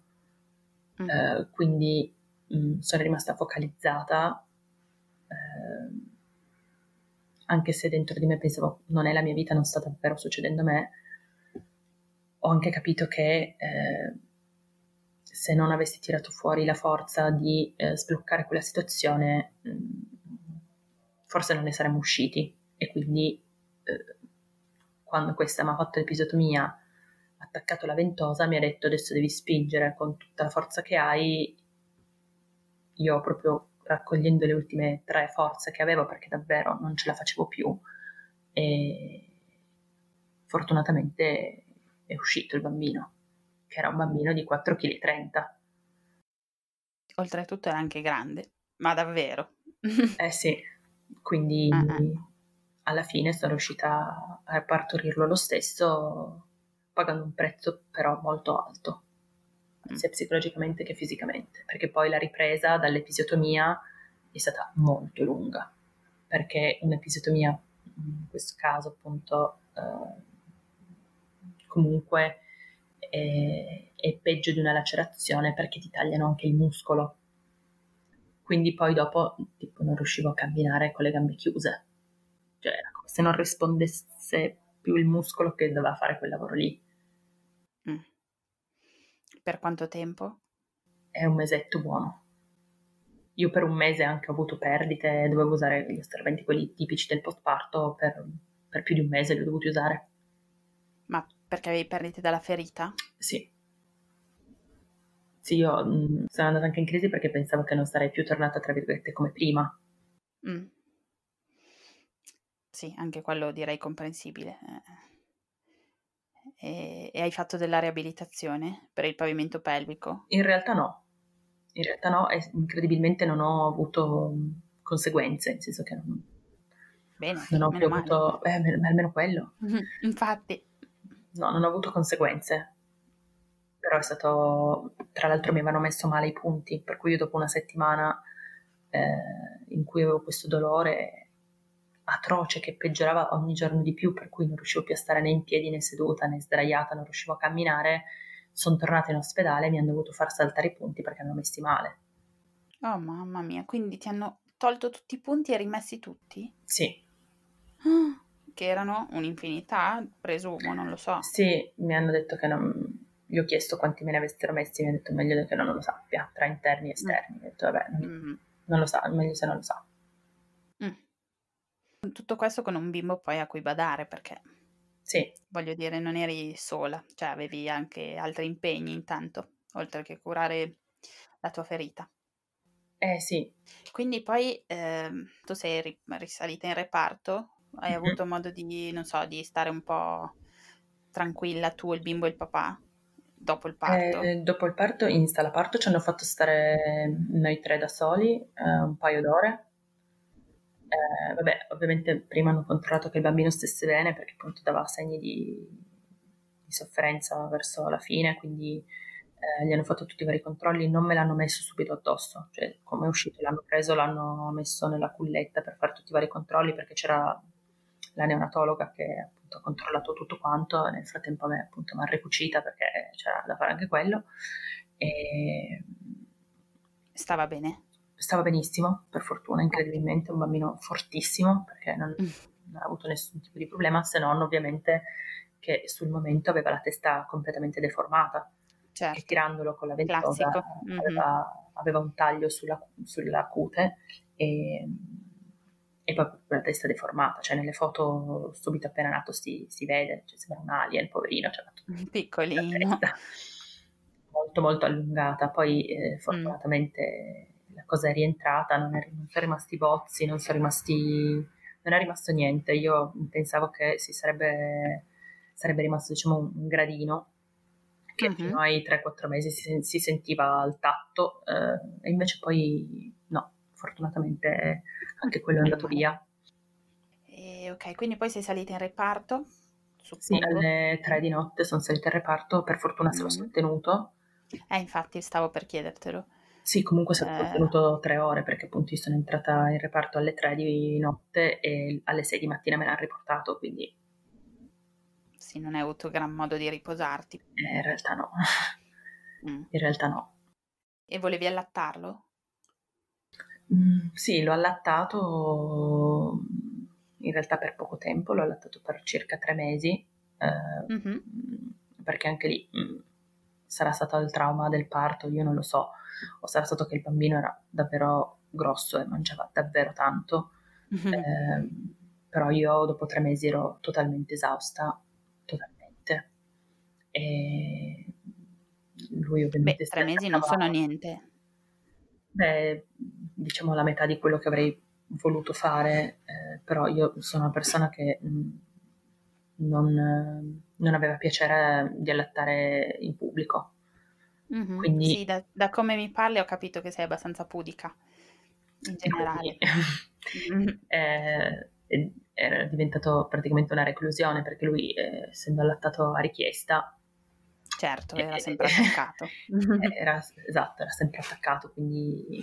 Mm. Uh, quindi mh, mm, sono rimasta focalizzata, uh, anche se dentro di me pensavo non è la mia vita, non sta davvero succedendo a me, ho anche capito che uh, se non avessi tirato fuori la forza di eh, sbloccare quella situazione, mh, mm, forse non ne saremmo usciti. E quindi eh, quando questa mi ha fatto l'episotomia, ha attaccato la ventosa, mi ha detto adesso devi spingere con tutta la forza che hai. Io proprio raccogliendo le ultime tre forze che avevo perché davvero non ce la facevo più e fortunatamente è uscito il bambino che era un bambino di 4,30 kg. Oltretutto era anche grande, ma davvero. eh sì, quindi uh-huh. alla fine sono riuscita a partorirlo lo stesso, pagando un prezzo però molto alto, mm. sia psicologicamente che fisicamente, perché poi la ripresa dall'episiotomia è stata molto lunga, perché un'episiotomia, in questo caso appunto, eh, comunque è, è peggio di una lacerazione perché ti tagliano anche il muscolo. Quindi poi dopo tipo, non riuscivo a camminare con le gambe chiuse. Cioè era come se non rispondesse più il muscolo che doveva fare quel lavoro lì. Mm. Per quanto tempo? È un mesetto buono. Io per un mese anche ho avuto perdite, dovevo usare gli osserventi, quelli tipici del postparto, per, per più di un mese li ho dovuti usare. Ma perché avevi perdite dalla ferita? Sì. Sì, io mh, mm, sono andata anche in crisi perché pensavo che non sarei più tornata, tra virgolette, come prima. Mm. Sì, anche quello direi comprensibile. Eh. E, e, hai fatto della riabilitazione per il pavimento pelvico? In realtà no. In realtà no, e incredibilmente non ho avuto mm, conseguenze, nel senso che non, Bene, non ho più avuto... Eh, almeno quello. Infatti no, non ho avuto conseguenze. Però è stato, tra l'altro mi avevano messo male i punti, per cui io dopo una settimana eh, in cui avevo questo dolore atroce che peggiorava ogni giorno di più, per cui non riuscivo più a stare né in piedi né seduta né sdraiata, non riuscivo a camminare, sono tornata in ospedale e mi hanno dovuto far saltare i punti perché hanno messi male. Oh mamma mia, quindi ti hanno tolto tutti i punti e rimessi tutti? Sì. Ah che erano un'infinità, presumo, non lo so. Sì, mi hanno detto che non... Gli ho chiesto quanti me ne avessero messi, mi hanno detto meglio che non lo sappia, tra interni e esterni. Mm. Ho detto vabbè, non, mm. non, lo sa, meglio se non lo sa. Mm. Tutto questo con un bimbo poi a cui badare, perché... Sì. Voglio dire, non eri sola, cioè avevi anche altri impegni intanto, oltre che curare la tua ferita. Eh sì. Quindi poi eh, tu sei risalita in reparto, hai mm-hmm. avuto modo di, non so, di stare un po' tranquilla tu, il bimbo e il papà dopo il parto? Eh, dopo il parto, in sala parto ci hanno fatto stare noi tre da soli eh, un paio d'ore. Eh, vabbè, ovviamente prima hanno controllato che il bambino stesse bene perché appunto dava segni di, di sofferenza verso la fine, quindi eh, gli hanno fatto tutti i vari controlli, non me l'hanno messo subito addosso, cioè come è uscito l'hanno preso, l'hanno messo nella culletta per fare tutti i vari controlli perché c'era la neonatologa che appunto ha controllato tutto quanto, nel frattempo a me appunto mi ha ricucita perché c'era da fare anche quello e stava bene? Stava benissimo, per fortuna, incredibilmente, un bambino fortissimo perché non, mm. non ha avuto nessun tipo di problema, se non ovviamente che sul momento aveva la testa completamente deformata certo. tirandolo con la ventosa mm-hmm. aveva, aveva, un taglio sulla, sulla cute e, e poi la testa deformata, cioè nelle foto subito appena nato si, si vede, cioè sembra un alien, poverino, cioè, piccolino, molto molto allungata, poi eh, mm. fortunatamente mm. la cosa è rientrata, non, è, non sono rimasti bozzi, non sono rimasti, non è rimasto niente, io pensavo che si sarebbe, sarebbe rimasto diciamo un, gradino, che mm-hmm. fino ai 3-4 mesi si, si, sentiva al tatto, eh, e invece poi no, fortunatamente anche quello è andato via. E, ok, quindi poi sei salita in reparto? Suppongo. Sì, alle 3 di notte sono salita in reparto, per fortuna se lo sono tenuto. Eh, infatti stavo per chiedertelo. Sì, comunque se lo eh... tenuto tre ore perché appunto io sono entrata in reparto alle 3 di notte e alle 6 di mattina me l'hanno riportato, quindi sì, non hai avuto gran modo di riposarti. Eh, in realtà no. Mm. In realtà no. E volevi allattarlo? Mm, sì, l'ho allattato in realtà per poco tempo, l'ho allattato per circa tre mesi, eh, mm-hmm. perché anche lì mh, mm, sarà stato il trauma del parto, io non lo so, o sarà stato che il bambino era davvero grosso e mangiava davvero tanto, mm-hmm. eh, però io dopo tre mesi ero totalmente esausta totalmente. E lui ovviamente... Beh, tre mesi non sono niente. Beh, diciamo la metà di quello che avrei voluto fare, eh, però io sono una persona che mm, non, non, aveva piacere di allattare in pubblico. Mm-hmm, Quindi, sì, da, da, come mi parli ho capito che sei abbastanza pudica in generale. Quindi, eh, era diventato praticamente una reclusione perché lui, eh, essendo allattato a richiesta, certo, era eh, sempre attaccato. era, esatto, era sempre attaccato, quindi eh,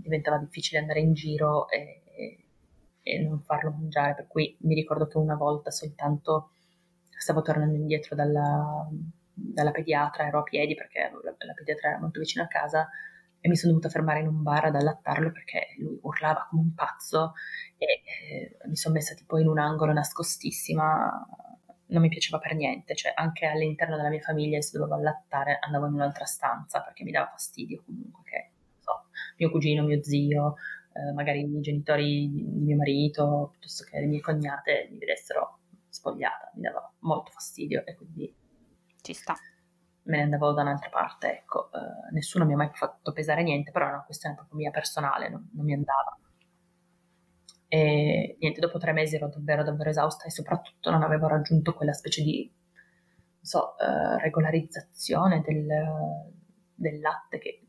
diventava difficile andare in giro e, e, non farlo mangiare. Per cui mi ricordo che una volta soltanto stavo tornando indietro dalla, dalla pediatra, ero a piedi perché la, la pediatra era molto vicino a casa e mi sono dovuta fermare in un bar ad allattarlo perché lui urlava come un pazzo e eh, mi sono messa tipo in un angolo nascostissima, non mi piaceva per niente, cioè anche all'interno della mia famiglia se dovevo allattare andavo in un'altra stanza perché mi dava fastidio comunque che, mio cugino, mio zio, eh, magari i genitori di mio marito, piuttosto che le mie cognate mi vedessero spogliata, mi dava molto fastidio e quindi... Ci sta me ne andavo da un'altra parte, ecco, eh, nessuno mi ha mai fatto pesare niente, però era una questione proprio mia personale, non, non mi andava. E niente, dopo tre mesi ero davvero, davvero esausta e soprattutto non avevo raggiunto quella specie di, non so, uh, regolarizzazione del, del latte che,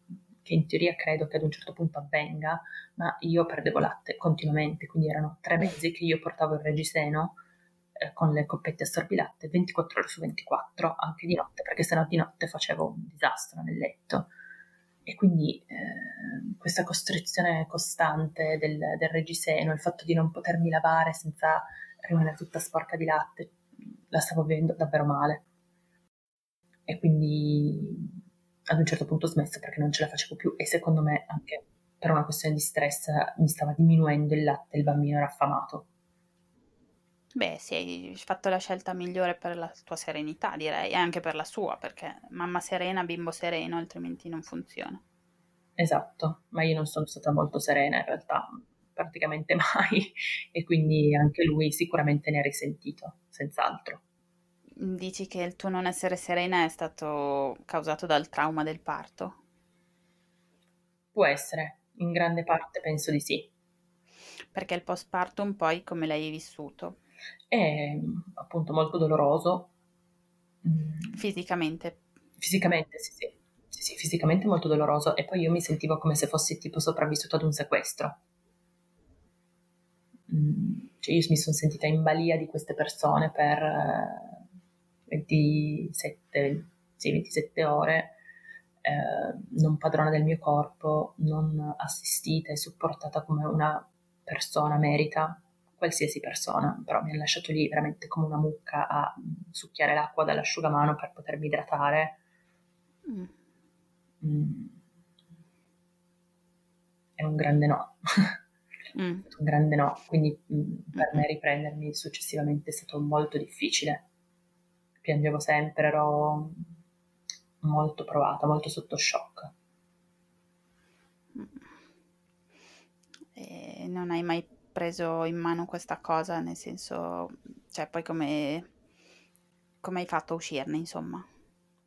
che, in teoria credo che ad un certo punto avvenga, ma io perdevo latte continuamente, quindi erano tre mesi che io portavo il reggiseno eh, con le coppette assorbilatte 24 ore su 24, anche di notte, perché sennò di notte facevo un disastro nel letto. E quindi eh, questa costrizione costante del, del reggiseno, il fatto di non potermi lavare senza rimanere tutta sporca di latte, la stavo vivendo davvero male. E quindi ad un certo punto ho smesso perché non ce la facevo più e secondo me anche per una questione di stress mi stava diminuendo il latte, il bambino era affamato. Beh, sì, hai fatto la scelta migliore per la tua serenità, direi, e anche per la sua, perché mamma serena, bimbo sereno, altrimenti non funziona. Esatto, ma io non sono stata molto serena in realtà, praticamente mai, e quindi anche lui sicuramente ne ha risentito, senz'altro. Dici che il tuo non essere serena è stato causato dal trauma del parto? Può essere, in grande parte penso di sì. Perché il postpartum poi come l'hai vissuto? È appunto molto doloroso. Mm. Fisicamente? Fisicamente, sì, sì. Sì, sì, fisicamente molto doloroso e poi io mi sentivo come se fossi tipo sopravvissuto ad un sequestro. Mm, cioè io mi sono sentita in balia di queste persone per 27, eh, sì, 27 ore, eh, non padrona del mio corpo, non assistita e supportata come una persona merita, qualsiasi persona, però mi ha lasciato lì veramente come una mucca a succhiare l'acqua dall'asciugamano per potermi idratare. Mm. Mm. È un grande no. mm. un grande no, quindi mm, per me riprendermi successivamente è stato molto difficile. Piangevo sempre, ero molto provata, molto sotto shock. E non hai mai preso in mano questa cosa, nel senso, cioè poi come, come hai fatto a uscirne, insomma?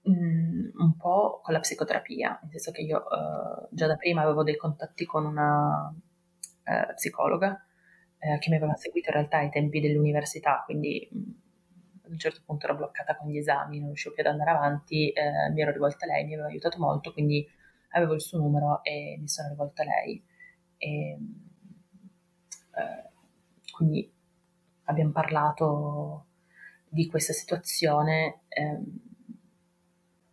Mm, un po' con la psicoterapia, nel senso che io uh, già da prima avevo dei contatti con una eh, psicologa eh, che mi aveva seguito in realtà ai tempi dell'università, quindi mm, un certo punto ero bloccata con gli esami, non riuscivo più ad andare avanti, eh, mi ero rivolta a lei, mi aveva aiutato molto, quindi avevo il suo numero e mi sono rivolta a lei. E, eh, quindi abbiamo parlato di questa situazione, ehm,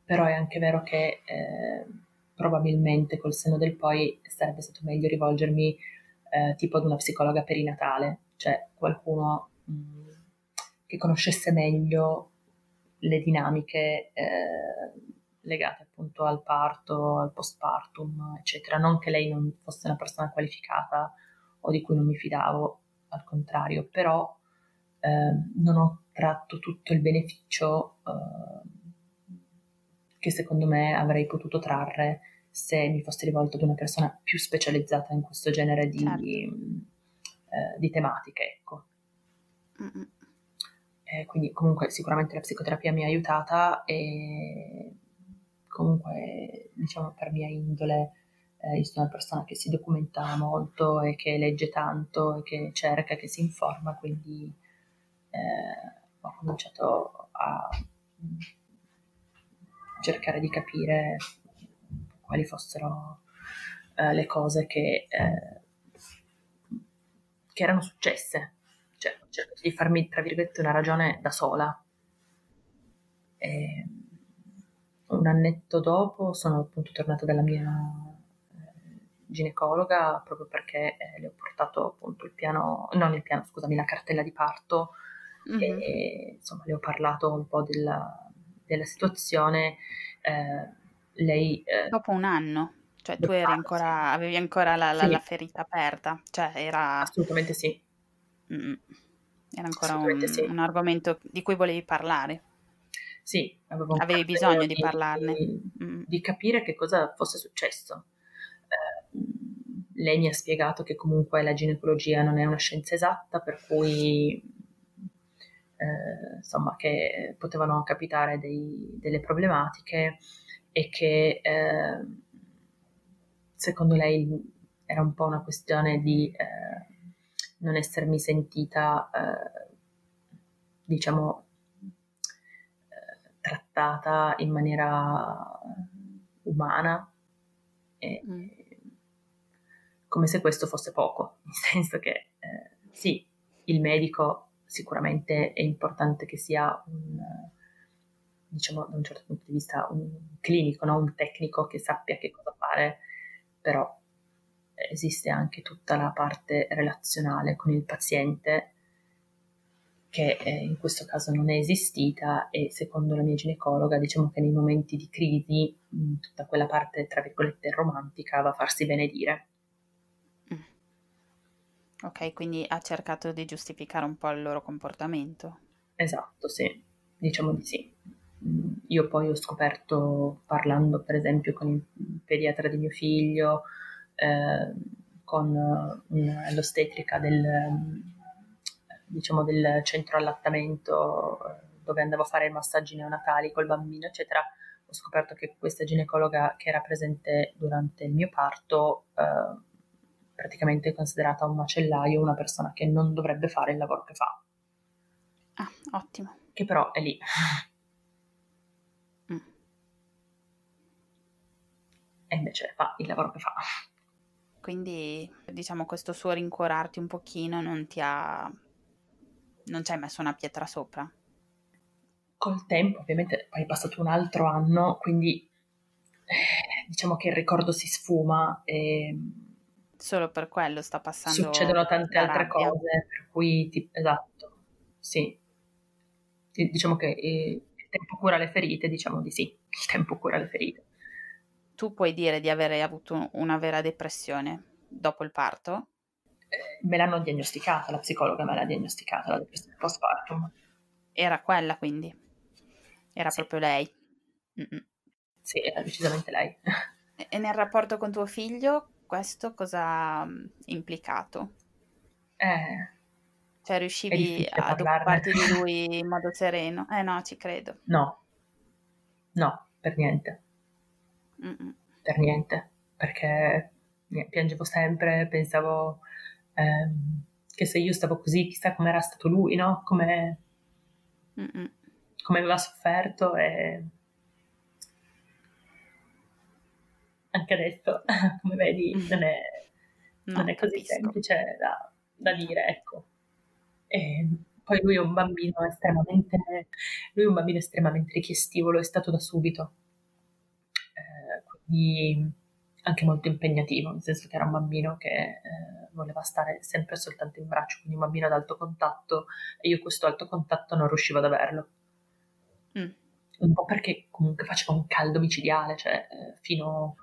però è anche vero che eh, probabilmente col senno del poi sarebbe stato meglio rivolgermi eh, tipo ad una psicologa perinatale, cioè qualcuno mh, mm, che conoscesse meglio le dinamiche eh, legate appunto al parto, al postpartum, eccetera. Non che lei non fosse una persona qualificata o di cui non mi fidavo, al contrario, però eh, non ho tratto tutto il beneficio eh, che secondo me avrei potuto trarre se mi fossi rivolto ad una persona più specializzata in questo genere di, certo. eh, di tematiche, ecco. Eh, quindi comunque sicuramente la psicoterapia mi ha aiutata e comunque diciamo per mia indole eh, io sono una persona che si documenta molto e che legge tanto e che cerca, che si informa, quindi eh, ho cominciato a cercare di capire quali fossero eh, le cose che, eh, che, erano successe. Cioè, ho cercato di farmi, tra virgolette, una ragione da sola. E un annetto dopo sono appunto tornata dalla mia eh, ginecologa proprio perché eh, le ho portato appunto il piano, non il piano, scusami, la cartella di parto mm-hmm. e insomma le ho parlato un po' della, della situazione. Eh, lei... Eh, Dopo un anno, cioè tu eri ancora, avevi ancora la, la, sì. la, ferita aperta, cioè era... Assolutamente sì. Mm, era ancora un, sì. un, argomento di cui volevi parlare. Sì, avevi bisogno di, di parlarne. Di, mm. di, capire che cosa fosse successo. Eh, lei mi ha spiegato che comunque la ginecologia non è una scienza esatta, per cui eh, insomma che potevano capitare dei, delle problematiche e che eh, secondo lei era un po' una questione di eh, non essermi sentita, eh, diciamo, eh, trattata in maniera umana, e, mm. come se questo fosse poco, nel senso che eh, sì, il medico sicuramente è importante che sia un diciamo da un certo punto di vista un clinico, no? un tecnico che sappia che cosa fare, però esiste anche tutta la parte relazionale con il paziente che eh, in questo caso non è esistita e secondo la mia ginecologa diciamo che nei momenti di crisi tutta quella parte tra virgolette romantica va a farsi benedire. Mm. Ok, quindi ha cercato di giustificare un po' il loro comportamento. Esatto, sì, diciamo di sì. Io poi ho scoperto, parlando per esempio con il pediatra di mio figlio, eh, con l'ostetrica del, diciamo, del centro allattamento eh, dove andavo a fare i massaggi neonatali col bambino, eccetera, ho scoperto che questa ginecologa che era presente durante il mio parto eh, praticamente è considerata un macellaio, una persona che non dovrebbe fare il lavoro che fa. Ah, ottimo. Che però è lì. Mm. E invece fa il lavoro che fa. Quindi, diciamo, questo suo rincuorarti un pochino non ti ha... non ci hai messo una pietra sopra? Col tempo, ovviamente, poi è passato un altro anno, quindi eh, diciamo che il ricordo si sfuma e... Solo per quello sta passando. Succedono tante altre rabbia. cose, per cui, ti, esatto, sì. Diciamo che il tempo cura le ferite, diciamo di sì, il tempo cura le ferite tu puoi dire di aver avuto una vera depressione dopo il parto? Me l'hanno diagnosticata, la psicologa me l'ha diagnosticata, la depressione postpartum. Era quella quindi? Era sì. proprio lei? Mm-mm. Sì, era decisamente lei. E nel rapporto con tuo figlio questo cosa ha mm, implicato? Eh, cioè riuscivi ad occuparti di lui in modo sereno? Eh no, ci credo. No, no, per niente. Mm-mm. per niente, perché piangevo sempre, pensavo ehm, che se io stavo così, chissà com'era stato lui, no? Come, come aveva sofferto e anche adesso, come vedi, non è, no, non è così capisco. semplice da, da, dire, ecco. E poi lui è un bambino estremamente, lui è un bambino estremamente richiestivo, lo è stato da subito quindi anche molto impegnativo, nel senso che era un bambino che eh, voleva stare sempre soltanto in braccio, quindi un bambino ad alto contatto e io questo alto contatto non riuscivo ad averlo. Mm. Un po' perché comunque faceva un caldo micidiale, cioè eh, fino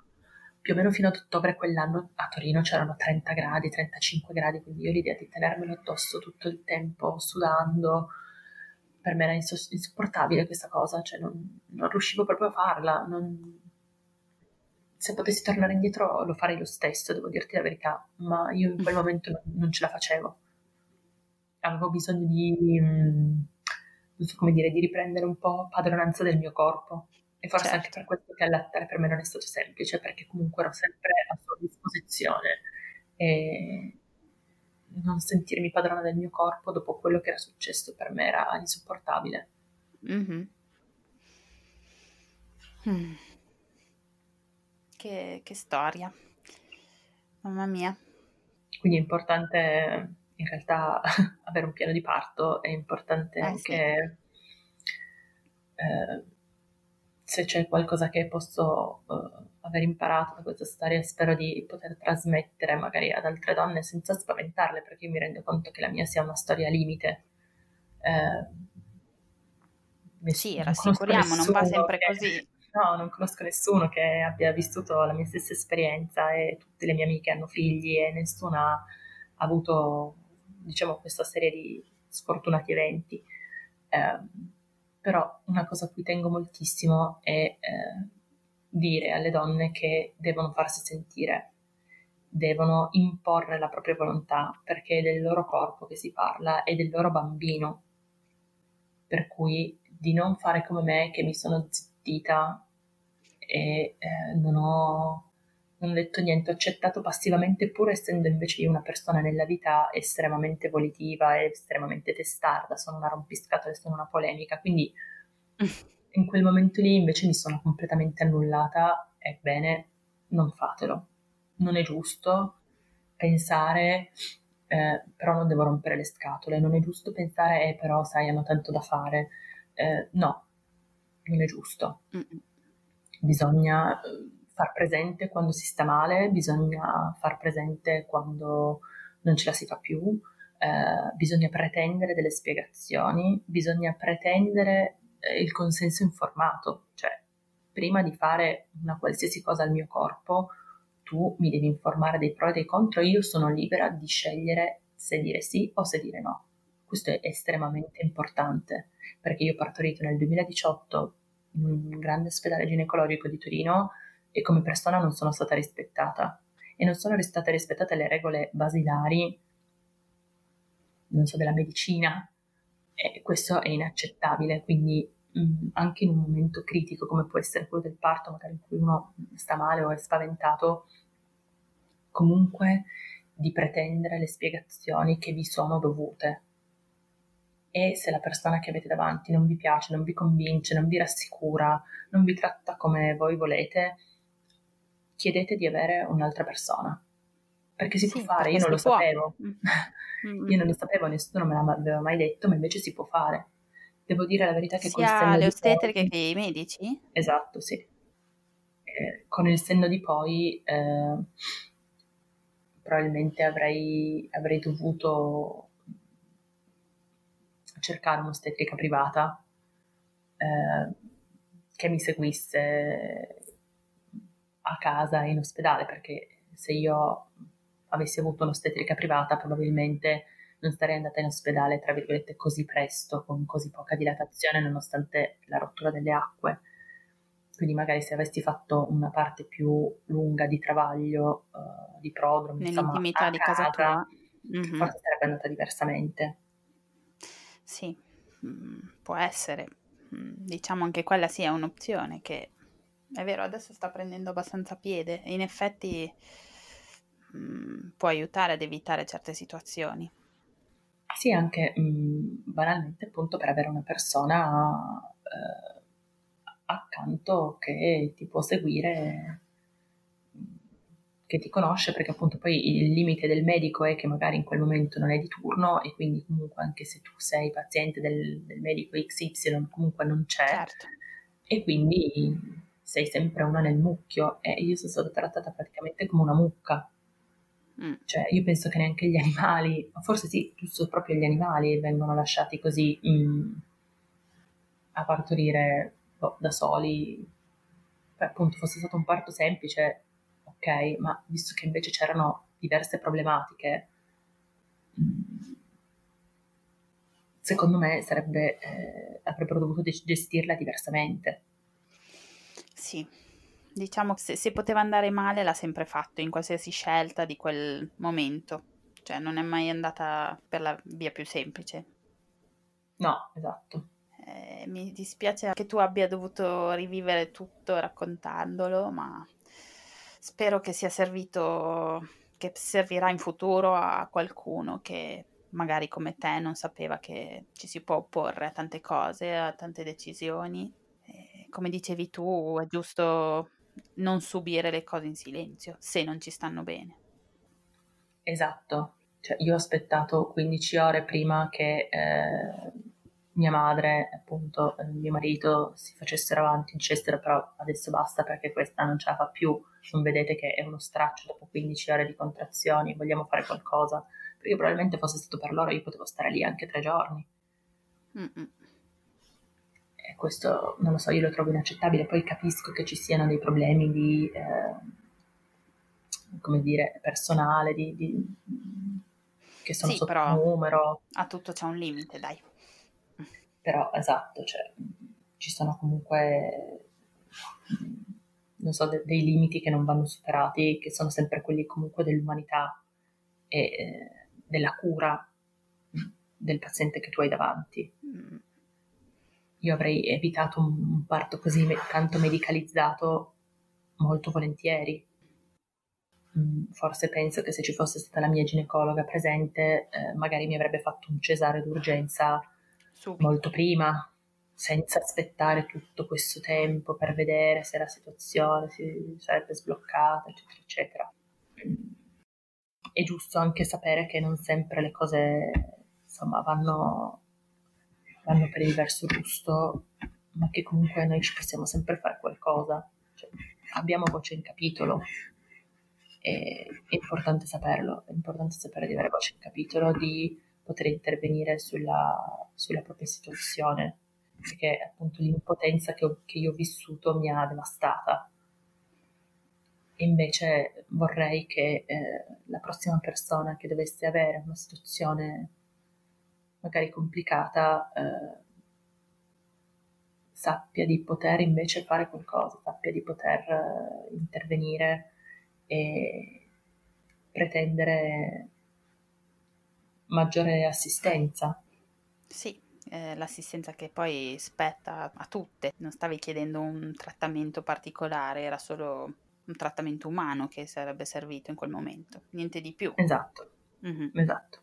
più o meno fino ad ottobre quell'anno a Torino c'erano 30 gradi, 35 gradi, quindi io l'idea di tenermelo addosso tutto il tempo sudando, per me era insopportabile questa cosa, cioè non, non riuscivo proprio a farla, non, se potessi tornare indietro lo farei lo stesso, devo dirti la verità, ma io in quel mm. momento non, ce la facevo. Avevo bisogno di, mm, non so come dire, di riprendere un po' padronanza del mio corpo. E forse certo. anche per questo che allattare per me non è stato semplice, perché comunque ero sempre a sua disposizione. E non sentirmi padrona del mio corpo dopo quello che era successo per me era insopportabile. Mm-hmm. Mm. Che, che storia. Mamma mia. Quindi è importante in realtà avere un piano di parto, è importante eh, anche sì. eh, se c'è qualcosa che posso uh, aver imparato da questa storia, spero di poter trasmettere magari ad altre donne senza spaventarle, perché io mi rendo conto che la mia sia una storia limite. Eh, sì, rassicuriamo, non va sempre che... così No, non conosco nessuno che abbia vissuto la mia stessa esperienza e tutte le mie amiche hanno figli e nessuna ha avuto, diciamo, questa serie di sfortunati eventi. Eh, però una cosa a cui tengo moltissimo è eh, dire alle donne che devono farsi sentire, devono imporre la propria volontà, perché è del loro corpo che si parla e del loro bambino. Per cui di non fare come me che mi sono zittita e eh, non, ho, non ho detto niente, ho accettato passivamente pur essendo invece io una persona nella vita estremamente volitiva e estremamente testarda, sono una rompiscatole, sono una polemica, quindi in quel momento lì invece mi sono completamente annullata, ebbene non fatelo, non è giusto pensare eh, però non devo rompere le scatole, non è giusto pensare eh però sai hanno tanto da fare, eh, no, non è giusto. Mm-mm bisogna eh, far presente quando si sta male, bisogna far presente quando non ce la si fa più, eh, bisogna pretendere delle spiegazioni, bisogna pretendere eh, il consenso informato, cioè prima di fare una qualsiasi cosa al mio corpo, tu mi devi informare dei pro e dei contro, io sono libera di scegliere se dire sì o se dire no. Questo è estremamente importante perché io ho partorito nel 2018 in un grande ospedale ginecologico di Torino e come persona non sono stata rispettata e non sono state rispettate le regole basilari, non so, della medicina e questo è inaccettabile, quindi mh, anche in un momento critico come può essere quello del parto, magari in cui uno sta male o è spaventato, comunque di pretendere le spiegazioni che vi sono dovute. E se la persona che avete davanti non vi piace, non vi convince, non vi rassicura, non vi tratta come voi volete, chiedete di avere un'altra persona. Perché si sì, può fare, io non lo può. sapevo. Mm. io non lo sapevo, nessuno me l'aveva mai detto, ma invece si può fare. Devo dire la verità che Sia con il senno le ostetriche poi... che i medici? Esatto, sì. Eh, con il senno di poi eh, probabilmente avrei, avrei dovuto cercare un'ostetrica privata eh, che mi seguisse a casa in ospedale perché se io avessi avuto un'ostetrica privata probabilmente non sarei andata in ospedale, tra virgolette, così presto, con così poca dilatazione, nonostante la rottura delle acque. Quindi magari se avessi fatto una parte più lunga di travaglio, uh, di prodromo, nell'intimità di casa, casa tua, mm-hmm. forse sarebbe andata diversamente. Sì, mm, può essere. Mm, diciamo anche quella sì un'opzione che è vero, adesso sta prendendo abbastanza piede e in effetti mm, può aiutare ad evitare certe situazioni. Sì, anche mh, mm, banalmente appunto per avere una persona eh, accanto che ti può seguire, che ti conosce, perché appunto poi il limite del medico è che magari in quel momento non è di turno e quindi comunque anche se tu sei paziente del, del medico XY comunque non c'è. Certo. E quindi sei sempre una nel mucchio e io sono stata trattata praticamente come una mucca. Mm. Cioè, io penso che neanche gli animali, forse sì, giusto proprio gli animali vengono lasciati così mm, a partorire boh, da soli. Beh, appunto, fosse stato un parto semplice, ok, ma visto che invece c'erano diverse problematiche, mm, secondo me sarebbe, eh, avrebbero dovuto gestirla diversamente. Sì, diciamo che se, se poteva andare male l'ha sempre fatto in qualsiasi scelta di quel momento, cioè non è mai andata per la via più semplice. No, esatto. Eh, mi dispiace che tu abbia dovuto rivivere tutto raccontandolo, ma spero che sia servito, che servirà in futuro a qualcuno che magari come te non sapeva che ci si può opporre a tante cose, a tante decisioni come dicevi tu, è giusto non subire le cose in silenzio se non ci stanno bene. Esatto, cioè, io ho aspettato 15 ore prima che eh, mia madre, appunto, eh, mio marito si facessero avanti, dicessero però adesso basta perché questa non ce la fa più, non vedete che è uno straccio dopo 15 ore di contrazioni, vogliamo fare qualcosa, perché probabilmente fosse stato per loro io potevo stare lì anche tre giorni. Mm-mm questo non lo so, io lo trovo inaccettabile, poi capisco che ci siano dei problemi di, eh, come dire, personale, di, di, che sono sì, sotto però numero. A tutto c'è un limite, dai. Però, esatto, cioè, ci sono comunque, non so, de- dei limiti che non vanno superati, che sono sempre quelli comunque dell'umanità e eh, della cura del paziente che tu hai davanti. Mm io avrei evitato un parto così tanto medicalizzato molto volentieri. Mm, forse penso che se ci fosse stata la mia ginecologa presente, eh, magari mi avrebbe fatto un cesare d'urgenza Subito. molto prima, senza aspettare tutto questo tempo per vedere se la situazione si sarebbe sbloccata, eccetera, eccetera. È giusto anche sapere che non sempre le cose insomma vanno vanno per il verso giusto, ma che comunque noi ci possiamo sempre fare qualcosa. Cioè, abbiamo voce in capitolo. È importante saperlo, è importante sapere di avere voce in capitolo, di poter intervenire sulla, sulla propria situazione, perché appunto l'impotenza che, ho, che io ho vissuto mi ha devastata. Invece vorrei che eh, la prossima persona che dovesse avere una situazione magari complicata, eh, sappia di poter invece fare qualcosa, sappia di poter eh, intervenire e pretendere maggiore assistenza. Sì, eh, l'assistenza che poi spetta a tutte, non stavi chiedendo un trattamento particolare, era solo un trattamento umano che sarebbe servito in quel momento, niente di più. Esatto, mm-hmm. esatto.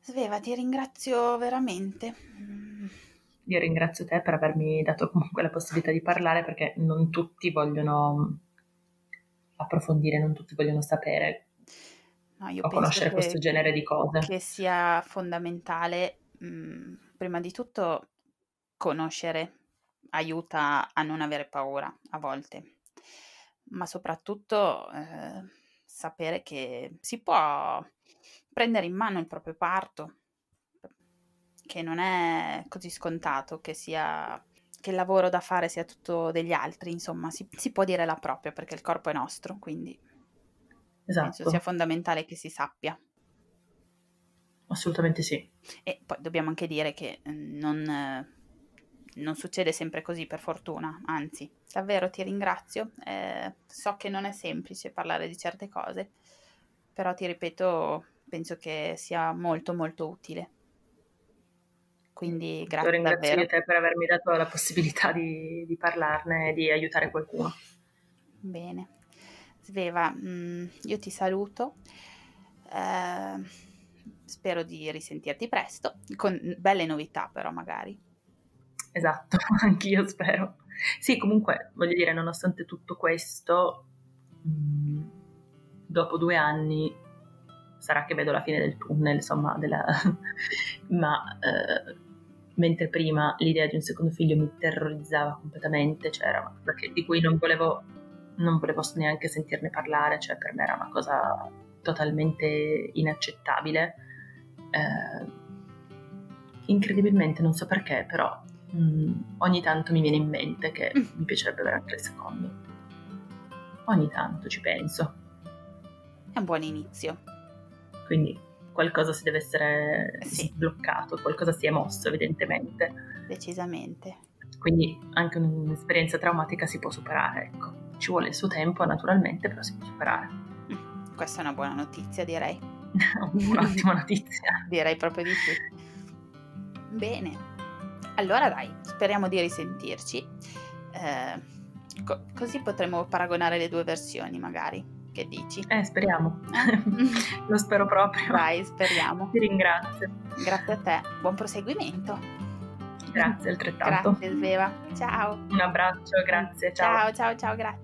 Sveva, ti ringrazio veramente. Io ringrazio te per avermi dato comunque la possibilità di parlare perché non tutti vogliono approfondire, non tutti vogliono sapere no, o conoscere che, questo genere di cose. Che sia fondamentale, mh, mm, prima di tutto, conoscere aiuta a non avere paura a volte, ma soprattutto eh, sapere che si può prendere in mano il proprio parto, che non è così scontato che sia che il lavoro da fare sia tutto degli altri, insomma, si, si può dire la propria perché il corpo è nostro, quindi esatto. penso sia fondamentale che si sappia. Assolutamente sì. E poi dobbiamo anche dire che mm, non, non succede sempre così, per fortuna, anzi, davvero ti ringrazio. Eh, so che non è semplice parlare di certe cose, però ti ripeto, penso che sia molto molto utile. Quindi grazie Io ringrazio davvero. te per avermi dato la possibilità di, di parlarne e di aiutare qualcuno. Bene. Sveva, mh, mm, io ti saluto. Eh, spero di risentirti presto, con belle novità però magari. Esatto, anch'io spero. Sì, comunque, voglio dire, nonostante tutto questo, mm, dopo due anni sarà che vedo la fine del tunnel, insomma, della... ma eh, mentre prima l'idea di un secondo figlio mi terrorizzava completamente, cioè era una cosa di cui non volevo, non volevo neanche sentirne parlare, cioè per me era una cosa totalmente inaccettabile. Eh, incredibilmente, non so perché, però mh, mm, ogni tanto mi viene in mente che mm. mi piacerebbe avere anche il secondo. Ogni tanto ci penso. È un buon inizio. Quindi qualcosa si deve essere sì. sbloccato, qualcosa si è mosso evidentemente. Decisamente. Quindi anche un'esperienza traumatica si può superare, ecco. Ci vuole il suo tempo naturalmente, però si può superare. Mm, questa è una buona notizia, direi. Un'ottima notizia. direi proprio di sì. Bene. Allora dai, speriamo di risentirci. Eh, co- così potremo paragonare le due versioni magari. Che dici? Eh, speriamo. Lo spero proprio. Dai, speriamo. Ti ringrazio. Grazie a te. Buon proseguimento. Grazie altrettanto. Grazie Sveva. Ciao. Un abbraccio, grazie. Ciao, ciao, ciao, ciao grazie.